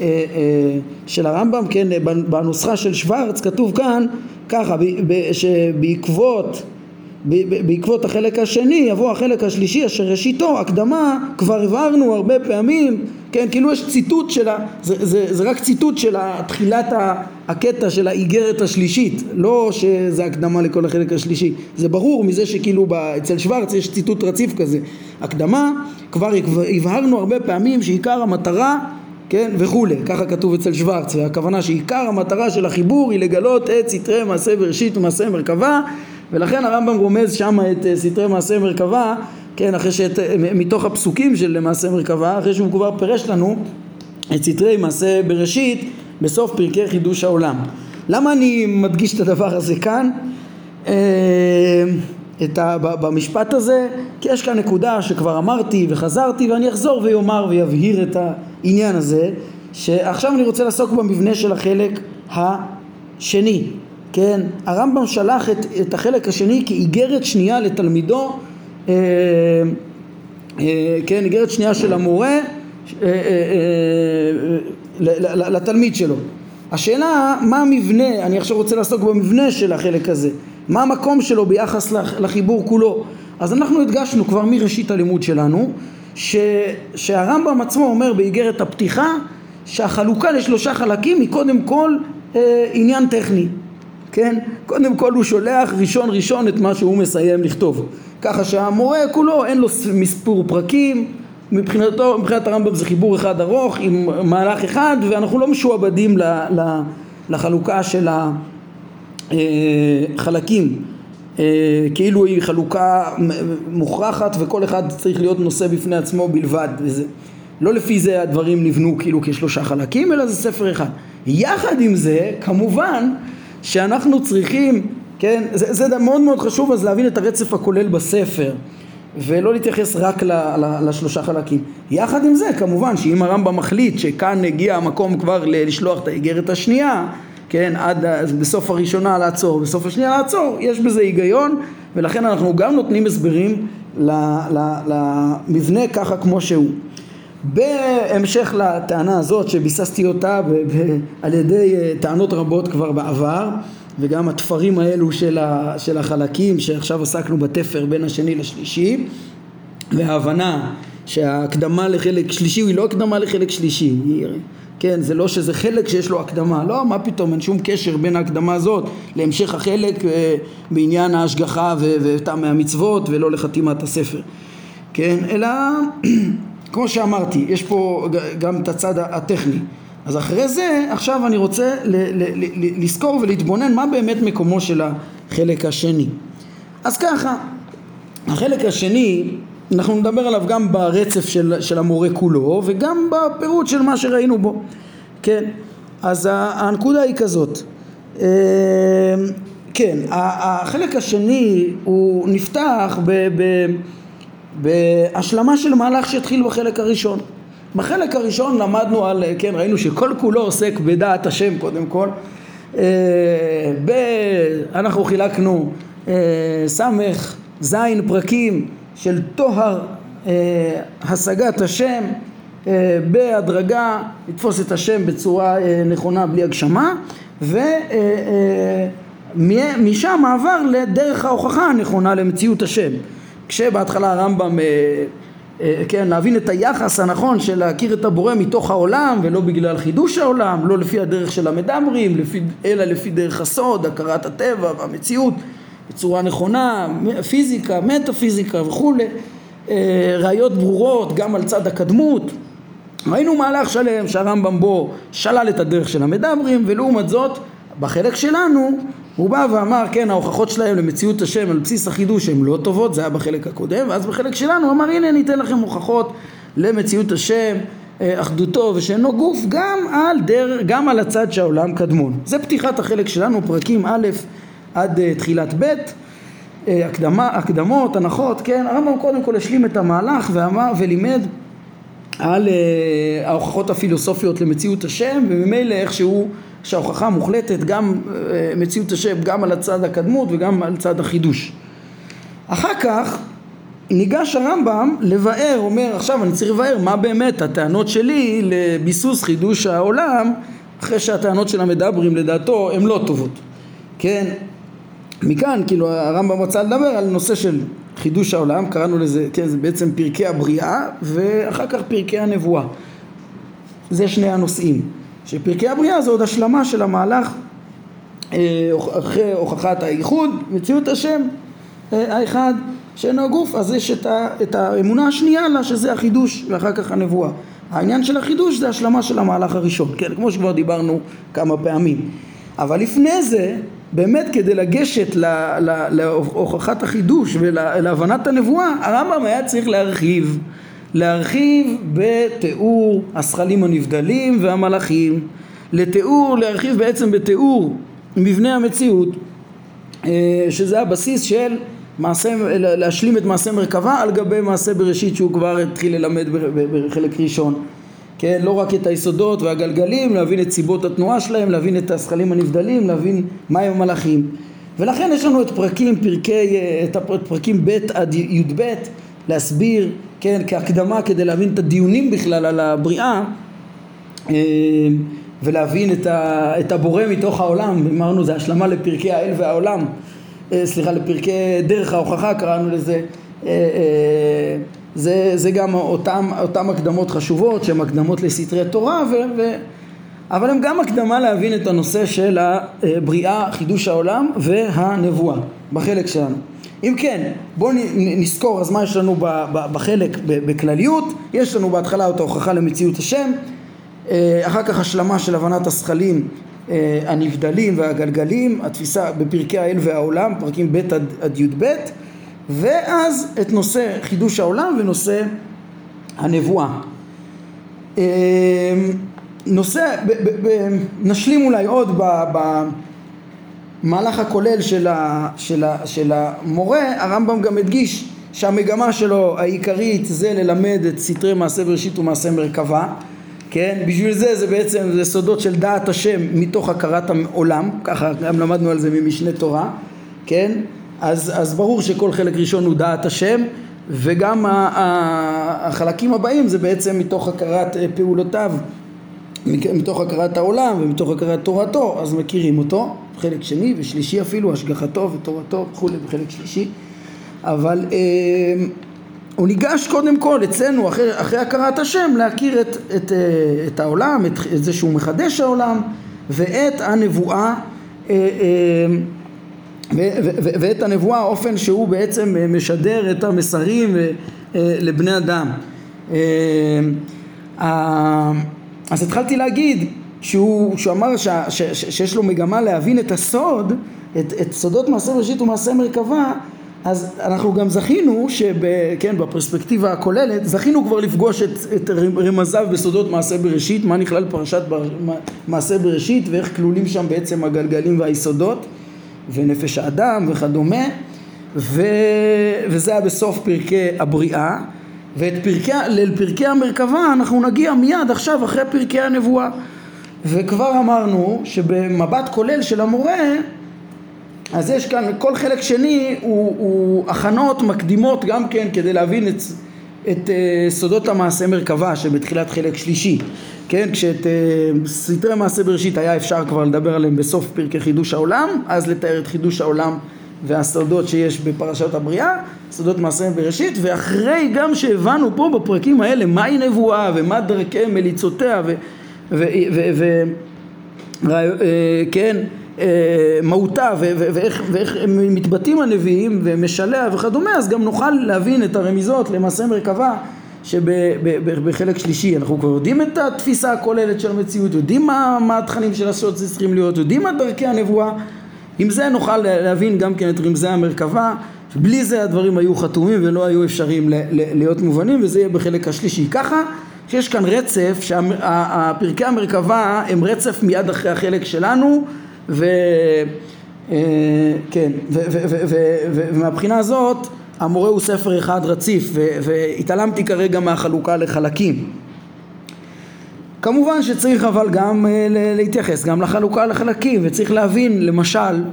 אה, אה, של הרמב"ם, כן, בנוסחה של שוורץ כתוב כאן ככה, שבעקבות בעקבות החלק השני יבוא החלק השלישי אשר ראשיתו הקדמה כבר הבהרנו הרבה פעמים כן כאילו יש ציטוט של ה... זה, זה, זה רק ציטוט של תחילת הקטע של האיגרת השלישית לא שזה הקדמה לכל החלק השלישי. זה ברור מזה שכאילו אצל שוורץ יש ציטוט רציף כזה. הקדמה כבר הבהרנו הרבה פעמים שעיקר המטרה כן וכולי. ככה כתוב אצל שוורץ והכוונה שעיקר המטרה של החיבור היא לגלות את סתרי מעשה בראשית ומעשה מרכבה ולכן הרמב"ם רומז שם את אה, סתרי מעשה מרכבה, כן, אחרי שאת, אה, מתוך הפסוקים של מעשה מרכבה, אחרי שהוא כבר פירש לנו את סתרי מעשה בראשית בסוף פרקי חידוש העולם. למה אני מדגיש את הדבר הזה כאן? אה, את ה, במשפט הזה, כי יש כאן נקודה שכבר אמרתי וחזרתי ואני אחזור ויאמר ויבהיר את העניין הזה, שעכשיו אני רוצה לעסוק במבנה של החלק השני. כן, הרמב"ם שלח את, את החלק השני כאיגרת שנייה לתלמידו, כן, איגרת שנייה של המורה אה, אה, אה, לתלמיד שלו. השאלה מה המבנה, אני עכשיו רוצה לעסוק במבנה של החלק הזה, מה המקום שלו ביחס לחיבור כולו. אז אנחנו הדגשנו כבר מראשית הלימוד שלנו שהרמב"ם עצמו אומר באיגרת הפתיחה שהחלוקה לשלושה חלקים היא קודם כל אה, עניין טכני כן? קודם כל הוא שולח ראשון ראשון את מה שהוא מסיים לכתוב. ככה שהמורה כולו אין לו מספור פרקים, מבחינתו, מבחינת הרמב"ם זה חיבור אחד ארוך עם מהלך אחד ואנחנו לא משועבדים ל, ל, לחלוקה של החלקים אה, כאילו היא חלוקה מוכרחת וכל אחד צריך להיות נושא בפני עצמו בלבד וזה. לא לפי זה הדברים נבנו כאילו כשלושה חלקים אלא זה ספר אחד. יחד עם זה כמובן שאנחנו צריכים, כן, זה, זה מאוד מאוד חשוב אז להבין את הרצף הכולל בספר ולא להתייחס רק ל, ל, לשלושה חלקים. יחד עם זה כמובן שאם הרמב"ם מחליט שכאן הגיע המקום כבר לשלוח את האיגרת השנייה, כן, עד בסוף הראשונה לעצור, בסוף השנייה לעצור, יש בזה היגיון ולכן אנחנו גם נותנים הסברים למבנה ככה כמו שהוא. בהמשך לטענה הזאת שביססתי אותה על ידי אה, טענות רבות כבר בעבר וגם התפרים האלו של, ה, של החלקים שעכשיו עסקנו בתפר בין השני לשלישי וההבנה שההקדמה לחלק שלישי היא לא הקדמה לחלק שלישי היא, כן זה לא שזה חלק שיש לו הקדמה לא מה פתאום אין שום קשר בין ההקדמה הזאת להמשך החלק אה, בעניין ההשגחה וטעמי המצוות ולא לחתימת הספר כן אלא כמו שאמרתי, יש פה גם את הצד הטכני. אז אחרי זה, עכשיו אני רוצה לזכור ולהתבונן מה באמת מקומו של החלק השני. אז ככה, החלק השני, אנחנו נדבר עליו גם ברצף של, של המורה כולו וגם בפירוט של מה שראינו בו, כן? אז הנקודה היא כזאת, אה, כן, החלק השני הוא נפתח ב... ב בהשלמה של מהלך שהתחיל בחלק הראשון. בחלק הראשון למדנו על, כן, ראינו שכל כולו עוסק בדעת השם קודם כל. אה, ב, אנחנו חילקנו אה, סמך זין פרקים של טוהר אה, השגת השם בהדרגה לתפוס את השם בצורה נכונה בלי הגשמה ומשם מעבר לדרך ההוכחה הנכונה למציאות השם כשבהתחלה הרמב"ם אה, כן, להבין את היחס הנכון של להכיר את הבורא מתוך העולם ולא בגלל חידוש העולם, לא לפי הדרך של המדברים, לפי, אלא לפי דרך הסוד, הכרת הטבע והמציאות בצורה נכונה, פיזיקה, מטאפיזיקה וכולי, אה, ראיות ברורות גם על צד הקדמות. ראינו מהלך שלם שהרמב"ם בו שלל את הדרך של המדברים ולעומת זאת בחלק שלנו הוא בא ואמר כן ההוכחות שלהם למציאות השם על בסיס החידוש הן לא טובות זה היה בחלק הקודם ואז בחלק שלנו הוא אמר הנה אני אתן לכם הוכחות למציאות השם אה, אחדותו ושאינו גוף גם על, דר, גם על הצד שהעולם קדמון. זה פתיחת החלק שלנו פרקים א' עד uh, תחילת ב' uh, הקדמה, הקדמות, הנחות, כן, הרמב"ם קודם כל השלים את המהלך ואמר ולימד על ההוכחות הפילוסופיות למציאות השם וממילא איך שהוא שההוכחה מוחלטת גם אה, מציאות השם גם על הצד הקדמות וגם על צד החידוש. אחר כך ניגש הרמב"ם לבאר, אומר עכשיו אני צריך לבאר מה באמת הטענות שלי לביסוס חידוש העולם אחרי שהטענות של המדברים לדעתו הן לא טובות, כן? מכאן כאילו הרמב"ם רצה לדבר על נושא של חידוש העולם, קראנו לזה, כן, זה בעצם פרקי הבריאה ואחר כך פרקי הנבואה. זה שני הנושאים. שפרקי הבריאה זה עוד השלמה של המהלך אה, אחרי הוכחת הייחוד, מציאות השם אה, האחד שאינו הגוף, אז יש את, ה, את האמונה השנייה לה שזה החידוש ואחר כך הנבואה. העניין של החידוש זה השלמה של המהלך הראשון, כן, כמו שכבר דיברנו כמה פעמים. אבל לפני זה, באמת כדי לגשת להוכחת החידוש ולהבנת הנבואה, הרמב"ם היה צריך להרחיב להרחיב בתיאור השכלים הנבדלים והמלאכים, לתיאור, להרחיב בעצם בתיאור מבנה המציאות, אה, שזה הבסיס של מעשה, להשלים את מעשה מרכבה על גבי מעשה בראשית שהוא כבר התחיל ללמד בחלק ראשון. כן, לא רק את היסודות והגלגלים, להבין את סיבות התנועה שלהם, להבין את השכלים הנבדלים, להבין מהם המלאכים. ולכן יש לנו את פרקים, פרקי, אה, את הפרקים ב' עד י"ב, להסביר כן, כהקדמה כדי להבין את הדיונים בכלל על הבריאה אה, ולהבין את, הבורא מתוך העולם, אמרנו זה השלמה לפרקי האל והעולם, אה, סליחה, לפרקי דרך ההוכחה קראנו לזה, אה, זה, זה גם אותם, אותם הקדמות חשובות שהן הקדמות לסתרי תורה ו, ו, אבל הן גם הקדמה להבין את הנושא של הבריאה, חידוש העולם והנבואה בחלק שלנו. אם כן, בואו נזכור אז מה יש לנו בחלק בכלליות, יש לנו בהתחלה את ההוכחה למציאות השם, אה, אחר כך השלמה של הבנת השכלים אה, הנבדלים והגלגלים, התפיסה בפרקי האל והעולם, פרקים ב' עד, עד י"ב, ואז את נושא חידוש העולם ונושא הנבואה. אה, נושא, ב, ב, ב, נשלים אולי עוד ב, ב, המהלך הכולל של, ה, של, ה, של המורה, הרמב"ם גם הדגיש שהמגמה שלו העיקרית זה ללמד את סתרי מעשה בראשית ומעשה מרכבה, כן? בשביל זה זה בעצם זה סודות של דעת השם מתוך הכרת העולם, ככה גם למדנו על זה ממשנה תורה, כן? אז, אז ברור שכל חלק ראשון הוא דעת השם וגם החלקים הבאים זה בעצם מתוך הכרת אה, פעולותיו מתוך הכרת העולם ומתוך הכרת תורתו אז מכירים אותו חלק שני ושלישי אפילו, השגחתו ותורתו וכולי בחלק שלישי, אבל אה, הוא ניגש קודם כל אצלנו אחרי, אחרי הכרת השם להכיר את, את, אה, את העולם, את, את זה שהוא מחדש העולם ואת הנבואה אה, אה, ו, ו, ו, ואת הנבואה האופן שהוא בעצם משדר את המסרים אה, לבני אדם. אז התחלתי להגיד שהוא, שהוא אמר ש, ש, ש, שיש לו מגמה להבין את הסוד, את, את סודות מעשה בראשית ומעשה מרכבה, אז אנחנו גם זכינו, כן, בפרספקטיבה הכוללת, זכינו כבר לפגוש את, את רמזיו בסודות מעשה בראשית, מה נכלל פרשת מעשה בראשית ואיך כלולים שם בעצם הגלגלים והיסודות ונפש האדם וכדומה ו... וזה היה בסוף פרקי הבריאה ואת פרקי, לפרקי המרכבה אנחנו נגיע מיד עכשיו אחרי פרקי הנבואה. וכבר אמרנו שבמבט כולל של המורה אז יש כאן כל חלק שני הוא, הוא הכנות מקדימות גם כן כדי להבין את, את uh, סודות המעשה מרכבה שבתחילת חלק שלישי. כן כשאת uh, סתרי מעשה בראשית היה אפשר כבר לדבר עליהם בסוף פרקי חידוש העולם אז לתאר את חידוש העולם והסודות שיש בפרשת הבריאה, סודות מעשה בראשית, ואחרי גם שהבנו פה בפרקים האלה מהי נבואה ומה דרכי מליצותיה ו... ו, ו, ו אה, אה, מהותה ואיך, ואיך מתבטאים הנביאים ומשלח וכדומה, אז גם נוכל להבין את הרמיזות למעשה מרכבה שבחלק שלישי. אנחנו כבר יודעים את התפיסה הכוללת של המציאות, יודעים מה, מה התכנים של הסוד צריכים להיות, יודעים מה דרכי הנבואה עם זה נוכל להבין גם כן את רמזי המרכבה, בלי זה הדברים היו חתומים ולא היו אפשריים להיות מובנים וזה יהיה בחלק השלישי. ככה שיש כאן רצף, שהפרקי המרכבה הם רצף מיד אחרי החלק שלנו ו... אה, כן, ומהבחינה הזאת המורה הוא ספר אחד רציף והתעלמתי כרגע מהחלוקה לחלקים כמובן שצריך אבל גם אה, להתייחס גם לחלוקה לחלקים וצריך להבין למשל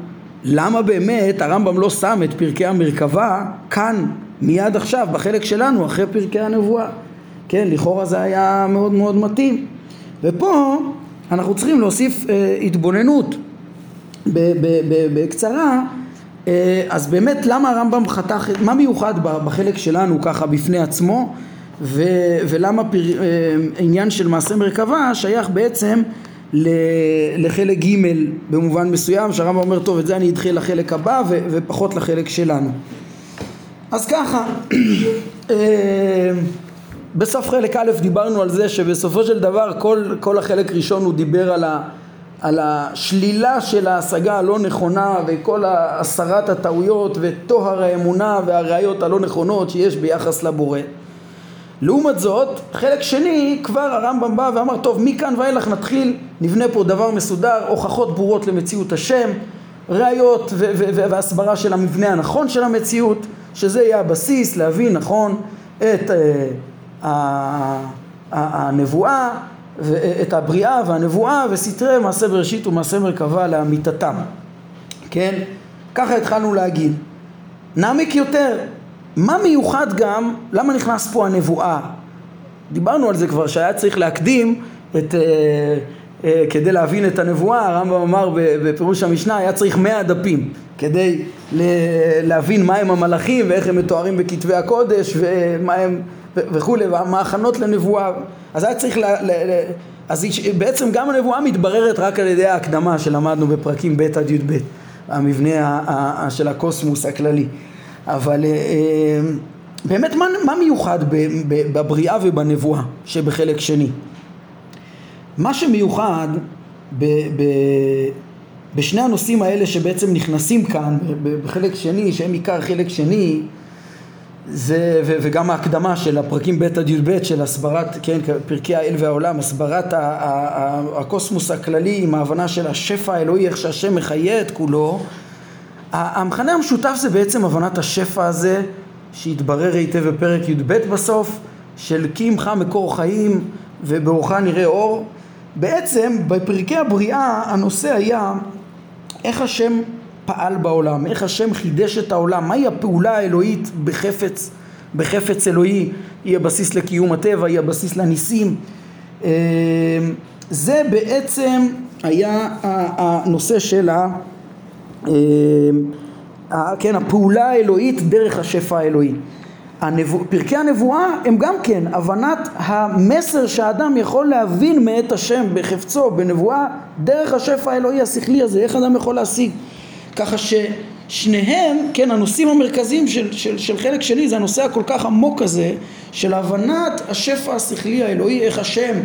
למה באמת הרמב"ם לא שם את פרקי המרכבה כאן מיד עכשיו בחלק שלנו אחרי פרקי הנבואה? כן לכאורה זה היה מאוד מאוד מתאים. ופה אנחנו צריכים להוסיף אה, התבוננות. בקצרה אה, אז באמת למה הרמב"ם חתך, מה מיוחד בחלק שלנו ככה בפני עצמו ו, ולמה פר, אה, עניין של מעשה מרכבה שייך בעצם לחלק ג' במובן מסוים שהרמב"ם אומר טוב את זה אני אדחה לחלק הבא ו, ופחות לחלק שלנו. אז ככה אה, בסוף חלק א' דיברנו על זה שבסופו של דבר כל, כל החלק ראשון הוא דיבר על, ה, על השלילה של ההשגה הלא נכונה וכל הסרת הטעויות וטוהר האמונה והראיות הלא נכונות שיש ביחס לבורא לעומת זאת, חלק שני, כבר הרמב"ם בא ואמר, טוב, מכאן ואילך נתחיל, נבנה פה דבר מסודר, הוכחות ברורות למציאות השם, ראיות והסברה של המבנה הנכון של המציאות, שזה יהיה הבסיס להבין נכון את uh, הנבואה, את הבריאה והנבואה וסתרי מעשה בראשית ומעשה מרכבה לאמיתתם, כן? ככה התחלנו להגיד. נעמיק יותר, מה מיוחד גם, למה נכנס פה הנבואה? דיברנו על זה כבר, שהיה צריך להקדים את, אה, אה, כדי להבין את הנבואה, הרמב"ם אמר בפירוש המשנה, היה צריך מאה דפים כדי להבין מהם המלאכים ואיך הם מתוארים בכתבי הקודש ומה הם וכולי, ומה ההכנות לנבואה, אז היה צריך, ל, ל, ל, אז בעצם גם הנבואה מתבררת רק על ידי ההקדמה שלמדנו בפרקים ב' עד י"ב, המבנה של הקוסמוס הכללי. אבל אה, אה, באמת מה, מה מיוחד בבריאה ובנבואה שבחלק שני? מה שמיוחד ב, ב, בשני הנושאים האלה שבעצם נכנסים כאן בחלק שני, שהם עיקר חלק שני, זה, ו, וגם ההקדמה של הפרקים ב' עד י"ב של הסברת, כן, פרקי האל והעולם, הסברת ה, ה, ה, הקוסמוס הכללי עם ההבנה של השפע האלוהי, איך שהשם מחיה את כולו, המכנה המשותף זה בעצם הבנת השפע הזה שהתברר היטב בפרק י"ב בסוף של כי עמך מקור חיים ובאורך נראה אור בעצם בפרקי הבריאה הנושא היה איך השם פעל בעולם, איך השם חידש את העולם, מהי הפעולה האלוהית בחפץ, בחפץ אלוהי, היא הבסיס לקיום הטבע, היא הבסיס לניסים. אה, זה בעצם היה הנושא של ה... אה, כן, הפעולה האלוהית דרך השפע האלוהי. הנבוא, פרקי הנבואה הם גם כן הבנת המסר שהאדם יכול להבין מאת השם בחפצו, בנבואה, דרך השפע האלוהי השכלי הזה, איך אדם יכול להשיג. ככה ששניהם, כן, הנושאים המרכזיים של, של, של חלק שלי זה הנושא הכל כך עמוק הזה של הבנת השפע השכלי האלוהי, איך השם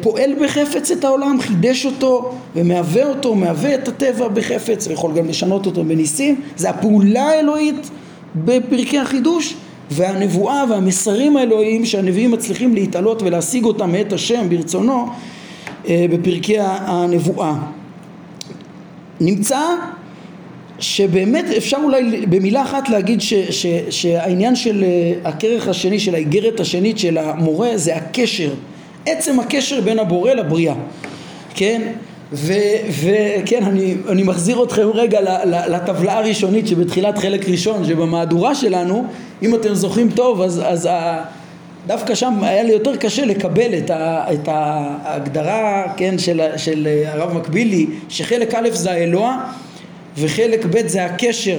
פועל בחפץ את העולם, חידש אותו ומהווה אותו, מהווה את הטבע בחפץ ויכול גם לשנות אותו בניסים, זה הפעולה האלוהית בפרקי החידוש והנבואה והמסרים האלוהיים שהנביאים מצליחים להתעלות ולהשיג אותם מאת השם ברצונו אה, בפרקי הנבואה. נמצא שבאמת אפשר אולי במילה אחת להגיד ש, ש, שהעניין של אה, הכרך השני, של האיגרת השנית של המורה זה הקשר, עצם הקשר בין הבורא לבריאה, כן? וכן, אני, אני מחזיר אתכם רגע לטבלה הראשונית שבתחילת חלק ראשון, שבמהדורה שלנו, אם אתם זוכרים טוב, אז, אז ה, דווקא שם היה לי יותר קשה לקבל את, ה, את ההגדרה, כן, של, של הרב מקבילי, שחלק א' זה האלוה וחלק ב' זה הקשר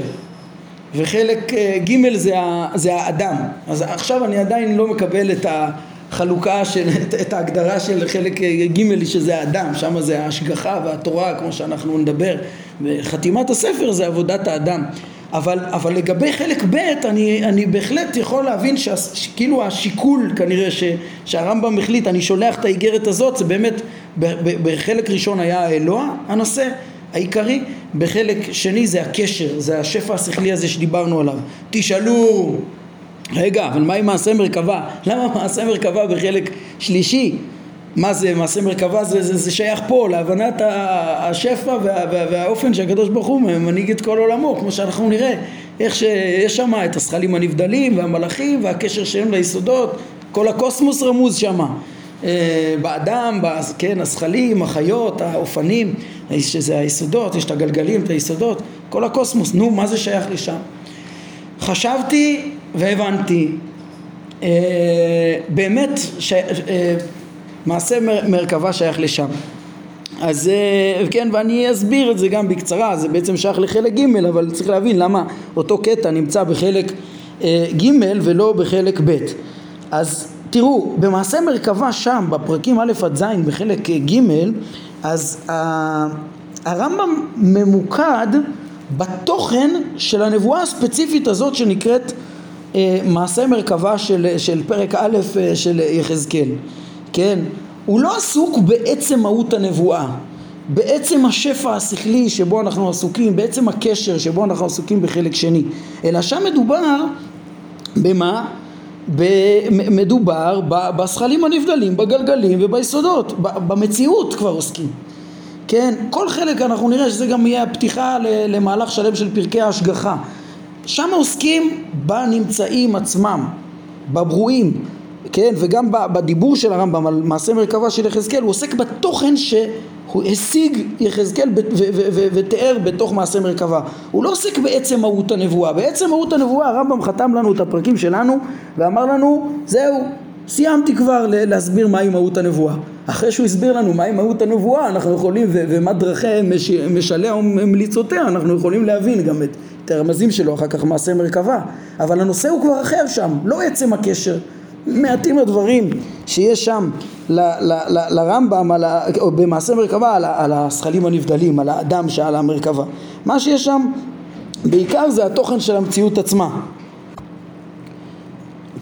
וחלק אה, ג' זה, זה האדם. אז עכשיו אני עדיין לא מקבל את החלוקה של, את, ההגדרה של חלק אה, ג' שזה האדם, שם זה ההשגחה והתורה כמו שאנחנו נדבר, וחתימת הספר זה עבודת האדם. אבל, אבל לגבי חלק ב' אני, אני בהחלט יכול להבין שכאילו השיקול כנראה ש, שהרמב"ם החליט אני שולח את האיגרת הזאת זה באמת בחלק ראשון היה האלוה הנושא העיקרי, בחלק שני זה הקשר, זה השפע השכלי הזה שדיברנו עליו. תשאלו, רגע, אבל מה עם מעשה מרכבה? למה מעשה מרכבה בחלק שלישי? מה זה מעשה מרכבה? זה, זה, זה שייך פה להבנת השפע וה, וה, והאופן שהקדוש ברוך הוא מנהיג את כל עולמו, כמו שאנחנו נראה, איך שיש שם את הזכלים הנבדלים והמלאכים והקשר שלהם ליסודות, כל הקוסמוס רמוז שם. אה, באדם, כן, הזכלים, החיות, האופנים, שזה היסודות, יש את הגלגלים, את היסודות, כל הקוסמוס, נו, מה זה שייך לשם? חשבתי והבנתי, אה, באמת, ש, אה, מרכבה שייך לשם. אז כן, ואני אסביר את זה גם בקצרה, זה בעצם שייך לחלק ג', אבל צריך להבין למה אותו קטע נמצא בחלק ג' ולא בחלק ב'. אז תראו, במעשה מרכבה שם, בפרקים א' עד ז' בחלק ג', אז הרמב"ם ממוקד בתוכן של הנבואה הספציפית הזאת שנקראת אה, מעשה מרכבה של, של פרק א' אה, של יחזקאל, כן? הוא לא עסוק בעצם מהות הנבואה, בעצם השפע השכלי שבו אנחנו עסוקים, בעצם הקשר שבו אנחנו עסוקים בחלק שני, אלא שם מדובר במה? מדובר בשכלים הנבדלים, בגלגלים וביסודות, במציאות כבר עוסקים. כן? כל חלק אנחנו נראה שזה גם יהיה הפתיחה למהלך שלם של פרקי ההשגחה. שם עוסקים בנמצאים עצמם, בברואים, כן? וגם בדיבור של הרמב"ם על מעשה מרכבה של יחזקאל, הוא עוסק בתוכן ש... הוא השיג יחזקאל ותיאר בתוך מעשה מרכבה. הוא לא עוסק בעצם מהות הנבואה. בעצם מהות הנבואה הרמב"ם חתם לנו את הפרקים שלנו ואמר לנו זהו, סיימתי כבר להסביר מהי מהות הנבואה. אחרי שהוא הסביר לנו מהי מהות הנבואה אנחנו יכולים ומה דרכי מש, משליה ומליצותיה אנחנו יכולים להבין גם את, את הרמזים שלו אחר כך מעשה מרכבה. אבל הנושא הוא כבר אחר שם, לא עצם הקשר. מעטים הדברים שיש שם ל, ל, ל, לרמב"ם או במעשה מרכבה על, על השכלים הנבדלים, על האדם שעל המרכבה. מה שיש שם בעיקר זה התוכן של המציאות עצמה.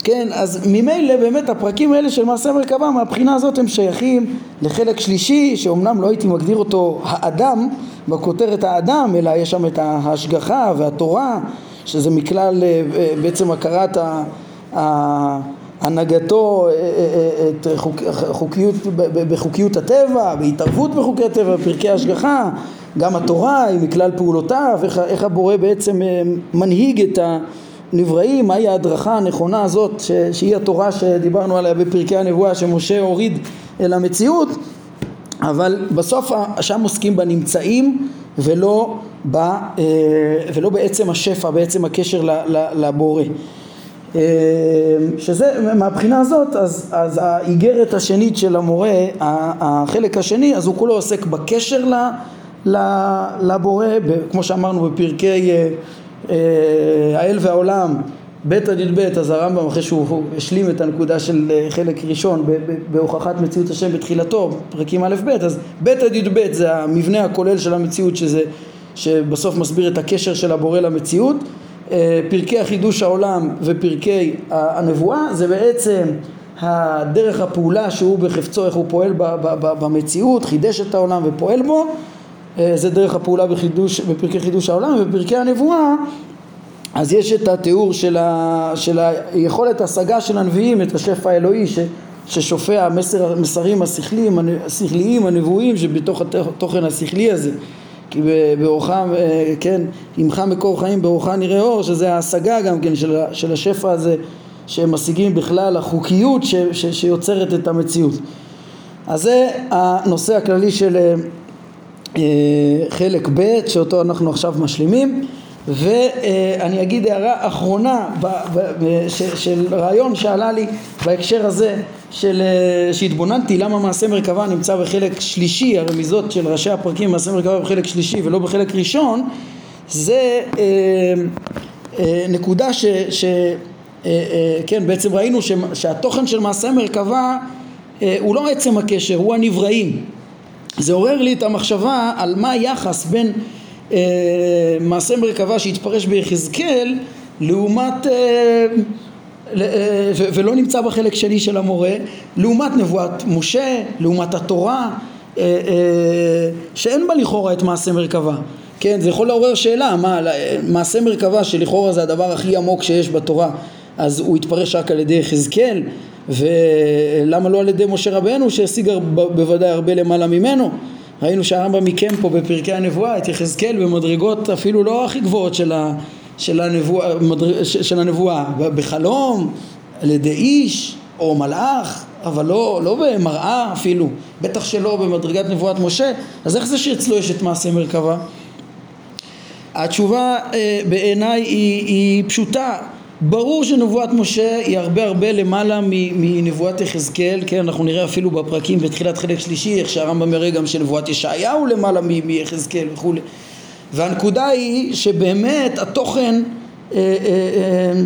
כן, אז ממילא באמת הפרקים האלה של מעשה מרכבה מהבחינה הזאת הם שייכים לחלק שלישי שאומנם לא הייתי מגדיר אותו האדם בכותרת האדם אלא יש שם את ההשגחה והתורה שזה מכלל אה, אה, בעצם הכרת ה... הנהגתו אה, את חוק, חוקיות, בחוקיות הטבע, בהתערבות בחוקי הטבע, פרקי השגחה, גם התורה היא מכלל פעולותיו, איך, איך הבורא בעצם מנהיג את הנבראים, מהי ההדרכה הנכונה הזאת ש, שהיא התורה שדיברנו עליה בפרקי הנבואה שמשה הוריד אל המציאות, אבל בסוף שם עוסקים בנמצאים ולא, ב, ולא בעצם השפע, בעצם הקשר לבורא. אה, שזה מהבחינה הזאת אז, אז האיגרת השנית של המורה החלק השני אז הוא כולו עוסק בקשר ל, לבורא כמו שאמרנו בפרקי אה, אה, האל והעולם ב' עד י"ב אז הרמב"ם אחרי שהוא השלים את הנקודה של חלק ראשון בהוכחת מציאות השם בתחילתו פרקים א' ב' אז ב' עד י"ב זה המבנה הכולל של המציאות שזה שבסוף מסביר את הקשר של הבורא למציאות. אה, פרקי החידוש העולם ופרקי הנבואה זה בעצם הדרך הפעולה שהוא בחפצו איך הוא פועל במציאות, חידש את העולם ופועל בו. אה, זה דרך הפעולה בחידוש, בפרקי חידוש העולם ובפרקי הנבואה אז יש את התיאור של, ה, של היכולת השגה של הנביאים את השפע האלוהי ש, ששופע המסר, המסרים השכליים, השכליים הנבואיים שבתוך התוכן השכלי הזה כי באורך, כן, עמך מקור חיים באורך נראה אור, שזה ההשגה גם כן של, של השפע הזה שהם משיגים בכלל החוקיות ש, ש, שיוצרת את המציאות. אז זה הנושא הכללי של אה, חלק ב' שאותו אנחנו עכשיו משלימים ואני אגיד הערה אחרונה של רעיון שעלה לי בהקשר הזה של, אה, שהתבוננתי למה מעשה מרכבה נמצא בחלק שלישי, הרמיזות של ראשי הפרקים מעשה מרכבה בחלק שלישי ולא בחלק ראשון זה אה, אה, נקודה ש, ש אה, אה, כן בעצם ראינו ש, שהתוכן של מעשה מרכבה אה, הוא לא עצם הקשר, הוא הנבראים זה עורר לי את המחשבה על מה היחס בין אה, מעשה מרכבה שהתפרש ביחזקאל לעומת, אה, אה, ולא נמצא בחלק שני של המורה, לעומת נבואת משה, לעומת התורה, אה, אה, שאין בה לכאורה את מעשה מרכבה. כן, זה יכול לעורר שאלה, מה, מעשה מרכבה שלכאורה זה הדבר הכי עמוק שיש בתורה, אז הוא התפרש רק על ידי יחזקאל, ולמה לא על ידי משה רבנו שהשיג בוודאי הרבה למעלה ממנו? ראינו שהרמב"ם מיקם פה בפרקי הנבואה את יחזקאל במדרגות אפילו לא הכי גבוהות של, ה, של, הנבואה, של הנבואה, בחלום, על ידי איש או מלאך, אבל לא, לא במראה אפילו, בטח שלא במדרגת נבואת משה, אז איך זה שאצלו יש את מעשה מרכבה? התשובה אה, בעיניי היא, היא פשוטה, ברור שנבואת משה היא הרבה הרבה למעלה מנבואת יחזקאל, כן, אנחנו נראה אפילו בפרקים בתחילת חלק שלישי, איך שהרמב"ם מראה גם שנבואת ישעיהו למעלה מיחזקאל וכולי. והנקודה היא שבאמת התוכן, אה, אה, אה,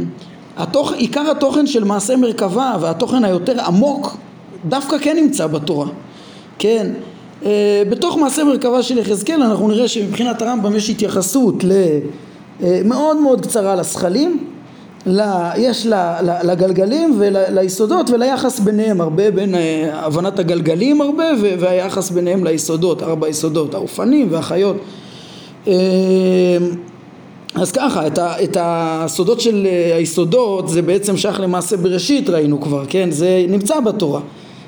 התוכ... עיקר התוכן של מעשה מרכבה והתוכן היותר עמוק דווקא כן נמצא בתורה, כן, בתוך מעשה מרכבה של יחזקאל אנחנו נראה שמבחינת הרמב"ם יש התייחסות מאוד מאוד קצרה לזכלים ל, יש ל, ל, לגלגלים וליסודות וליחס ביניהם הרבה בין אה, הבנת הגלגלים הרבה והיחס ביניהם ליסודות, ארבע יסודות, האופנים והחיות אה, אז ככה, את, ה, את הסודות של אה, היסודות זה בעצם שייך למעשה בראשית ראינו כבר, כן? זה נמצא בתורה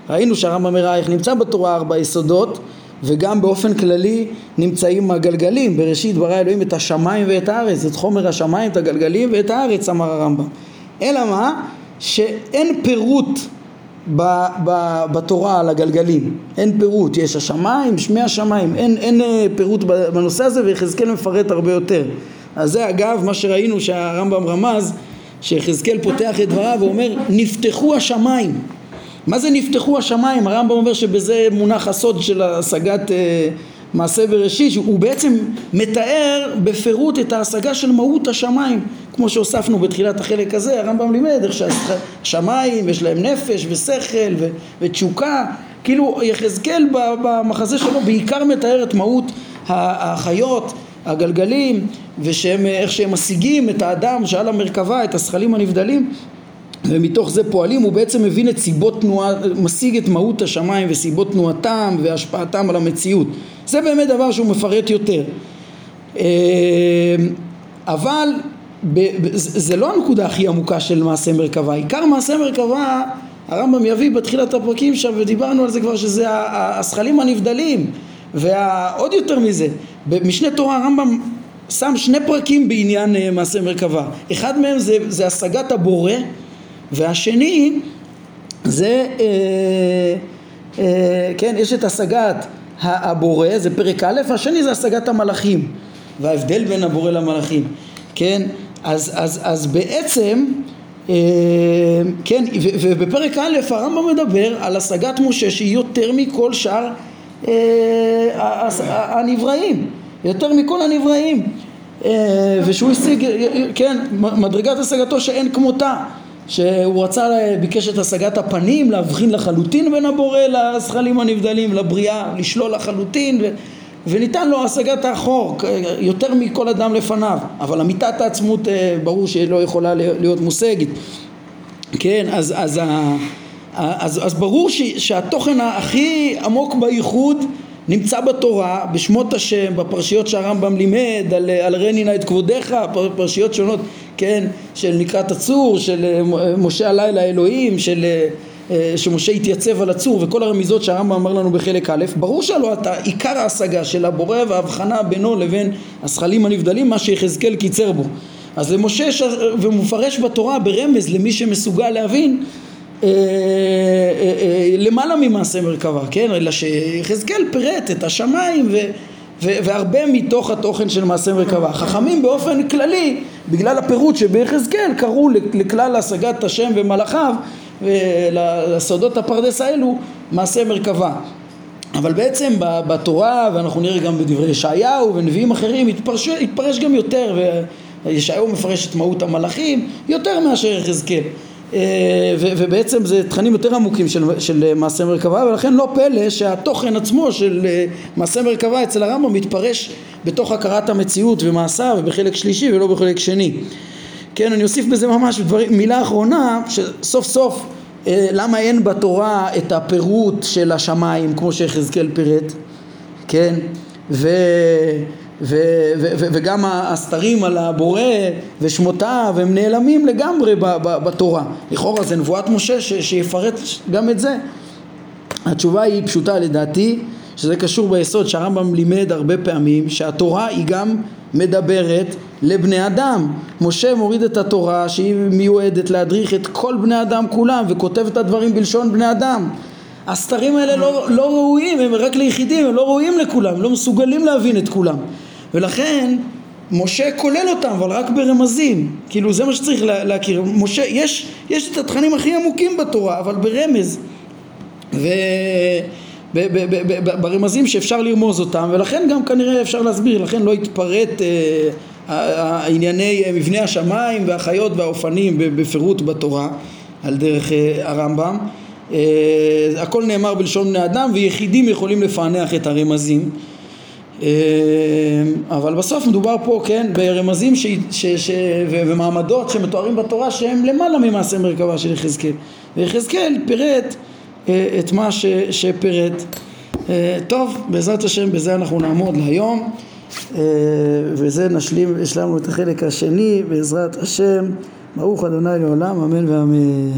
ראינו שהרמב"ם איך נמצא בתורה ארבע יסודות וגם באופן כללי נמצאים הגלגלים. בראשית ברא אלוהים את השמיים ואת הארץ את חומר השמיים את הגלגלים ואת הארץ אמר הרמב"ם. אלא מה? שאין פירוט ב, ב, בתורה על הגלגלים. אין פירוט. יש השמיים שמי השמיים. אין, אין אה, פירוט בנושא הזה ויחזקאל מפרט הרבה יותר. אז זה אגב מה שראינו שהרמב"ם רמז שיחזקאל פותח את דבריו ואומר נפתחו השמיים מה זה נפתחו השמיים? הרמב"ם אומר שבזה מונח הסוד של השגת אה, מעשה בראשית, הוא בעצם מתאר בפירוט את ההשגה של מהות השמיים, כמו שהוספנו בתחילת החלק הזה, הרמב"ם לימד איך שהשמיים יש להם נפש ושכל ו- ותשוקה, כאילו יחזקאל במחזה שלו בעיקר מתאר את מהות החיות, הגלגלים, ואיך שהם משיגים את האדם שעל המרכבה, את הזכלים הנבדלים ומתוך זה פועלים הוא בעצם מבין את סיבות תנועה, משיג את מהות השמיים וסיבות תנועתם והשפעתם על המציאות. זה באמת דבר שהוא מפרט יותר. אה, אבל זה לא הנקודה הכי עמוקה של מעשה מרכבה. עיקר מעשה מרכבה הרמב"ם יביא בתחילת הפרקים שם ודיברנו על זה כבר שזה הזכלים הנבדלים ועוד יותר מזה במשנה תורה הרמב"ם שם שני פרקים בעניין אה, מעשה מרכבה. אחד מהם זה, זה השגת הבורא והשני זה, אה, אה, כן, יש את השגת הבורא, זה פרק א', השני זה השגת המלאכים וההבדל בין הבורא למלאכים, כן, אז, אז, אז בעצם אה, כן, ובפרק א' הרמב"ם מדבר על השגת משה שהיא יותר מכל שאר אה, הנבראים, יותר מכל הנבראים אה, ושהוא השיג, כן, מדרגת השגתו שאין כמותה שהוא רצה, ביקש את השגת הפנים, להבחין לחלוטין בין הבורא לזכלים הנבדלים, לבריאה, לשלול לחלוטין ו, וניתן לו השגת האחור יותר מכל אדם לפניו, אבל אמיתת העצמות אה, ברור שהיא לא יכולה להיות מושגת, כן, אז, אז, אז, אז, אז ברור ש, שהתוכן הכי עמוק בייחוד נמצא בתורה, בשמות השם, בפרשיות שהרמב"ם לימד, על, על רנינה את כבודיך, פרשיות שונות, כן, של נקרת הצור, של אה, משה הלילה אלוהים, של אה, שמשה התייצב על הצור וכל הרמיזות שהרמב"ם אמר לנו בחלק א', ברור שלא אתה עיקר ההשגה של הבורא וההבחנה בינו לבין הזכלים הנבדלים, מה שיחזקאל קיצר בו. אז למשה, ומופרש בתורה ברמז למי שמסוגל להבין אה, למעלה ממעשה מרכבה, כן? אלא שיחזקאל פירט את השמיים ו... והרבה מתוך התוכן של מעשה מרכבה. חכמים באופן כללי, בגלל הפירוט שביחזקאל, קראו לכלל השגת השם ומלאכיו ולסודות הפרדס האלו מעשה מרכבה. אבל בעצם בתורה, ואנחנו נראה גם בדברי ישעיהו ונביאים אחרים, התפרש, התפרש גם יותר, וישעיהו מפרש את מהות המלאכים יותר מאשר יחזקאל. אה, ובעצם זה תכנים יותר עמוקים של, של מעשה מרכבה ולכן לא פלא שהתוכן עצמו של אה, מעשה מרכבה אצל הרמב"ם מתפרש בתוך הכרת המציאות ומעשיו ובחלק שלישי ולא בחלק שני. כן אני אוסיף בזה ממש דברים, מילה אחרונה שסוף סוף אה, למה אין בתורה את הפירוט של השמיים כמו שיחזקאל פירט? כן? ו... ו- ו- ו- וגם הסתרים על הבורא ושמותיו הם נעלמים לגמרי ב- ב- בתורה. לכאורה זה נבואת משה ש- שיפרט גם את זה. התשובה היא פשוטה לדעתי, שזה קשור ביסוד שהרמב"ם לימד הרבה פעמים, שהתורה היא גם מדברת לבני אדם. משה מוריד את התורה שהיא מיועדת להדריך את כל בני אדם כולם וכותב את הדברים בלשון בני אדם. הסתרים האלה לא, לא ראויים, הם רק ליחידים, הם לא ראויים לכולם, לא מסוגלים להבין את כולם. ולכן משה כולל אותם, אבל רק ברמזים. כאילו זה מה שצריך להכיר. משה, יש, יש את התכנים הכי עמוקים בתורה, אבל ברמז. ו... ברמזים שאפשר לרמוז אותם, ולכן גם כנראה אפשר להסביר, לכן לא התפרט אה, ענייני מבנה השמיים והחיות והאופנים בפירוט בתורה על דרך אה, הרמב"ם. אה, הכל נאמר בלשון בני אדם ויחידים יכולים לפענח את הרמזים אה, אבל בסוף מדובר פה, כן, ברמזים ש, ש, ש, ומעמדות שמתוארים בתורה שהם למעלה ממעשה מרכבה של יחזקאל. ויחזקאל פירט אה, את מה ש, שפירט. אה, טוב, בעזרת השם בזה אנחנו נעמוד להיום וזה נשלים, השלמנו את החלק השני בעזרת השם ברוך אדוני לעולם אמן ואמן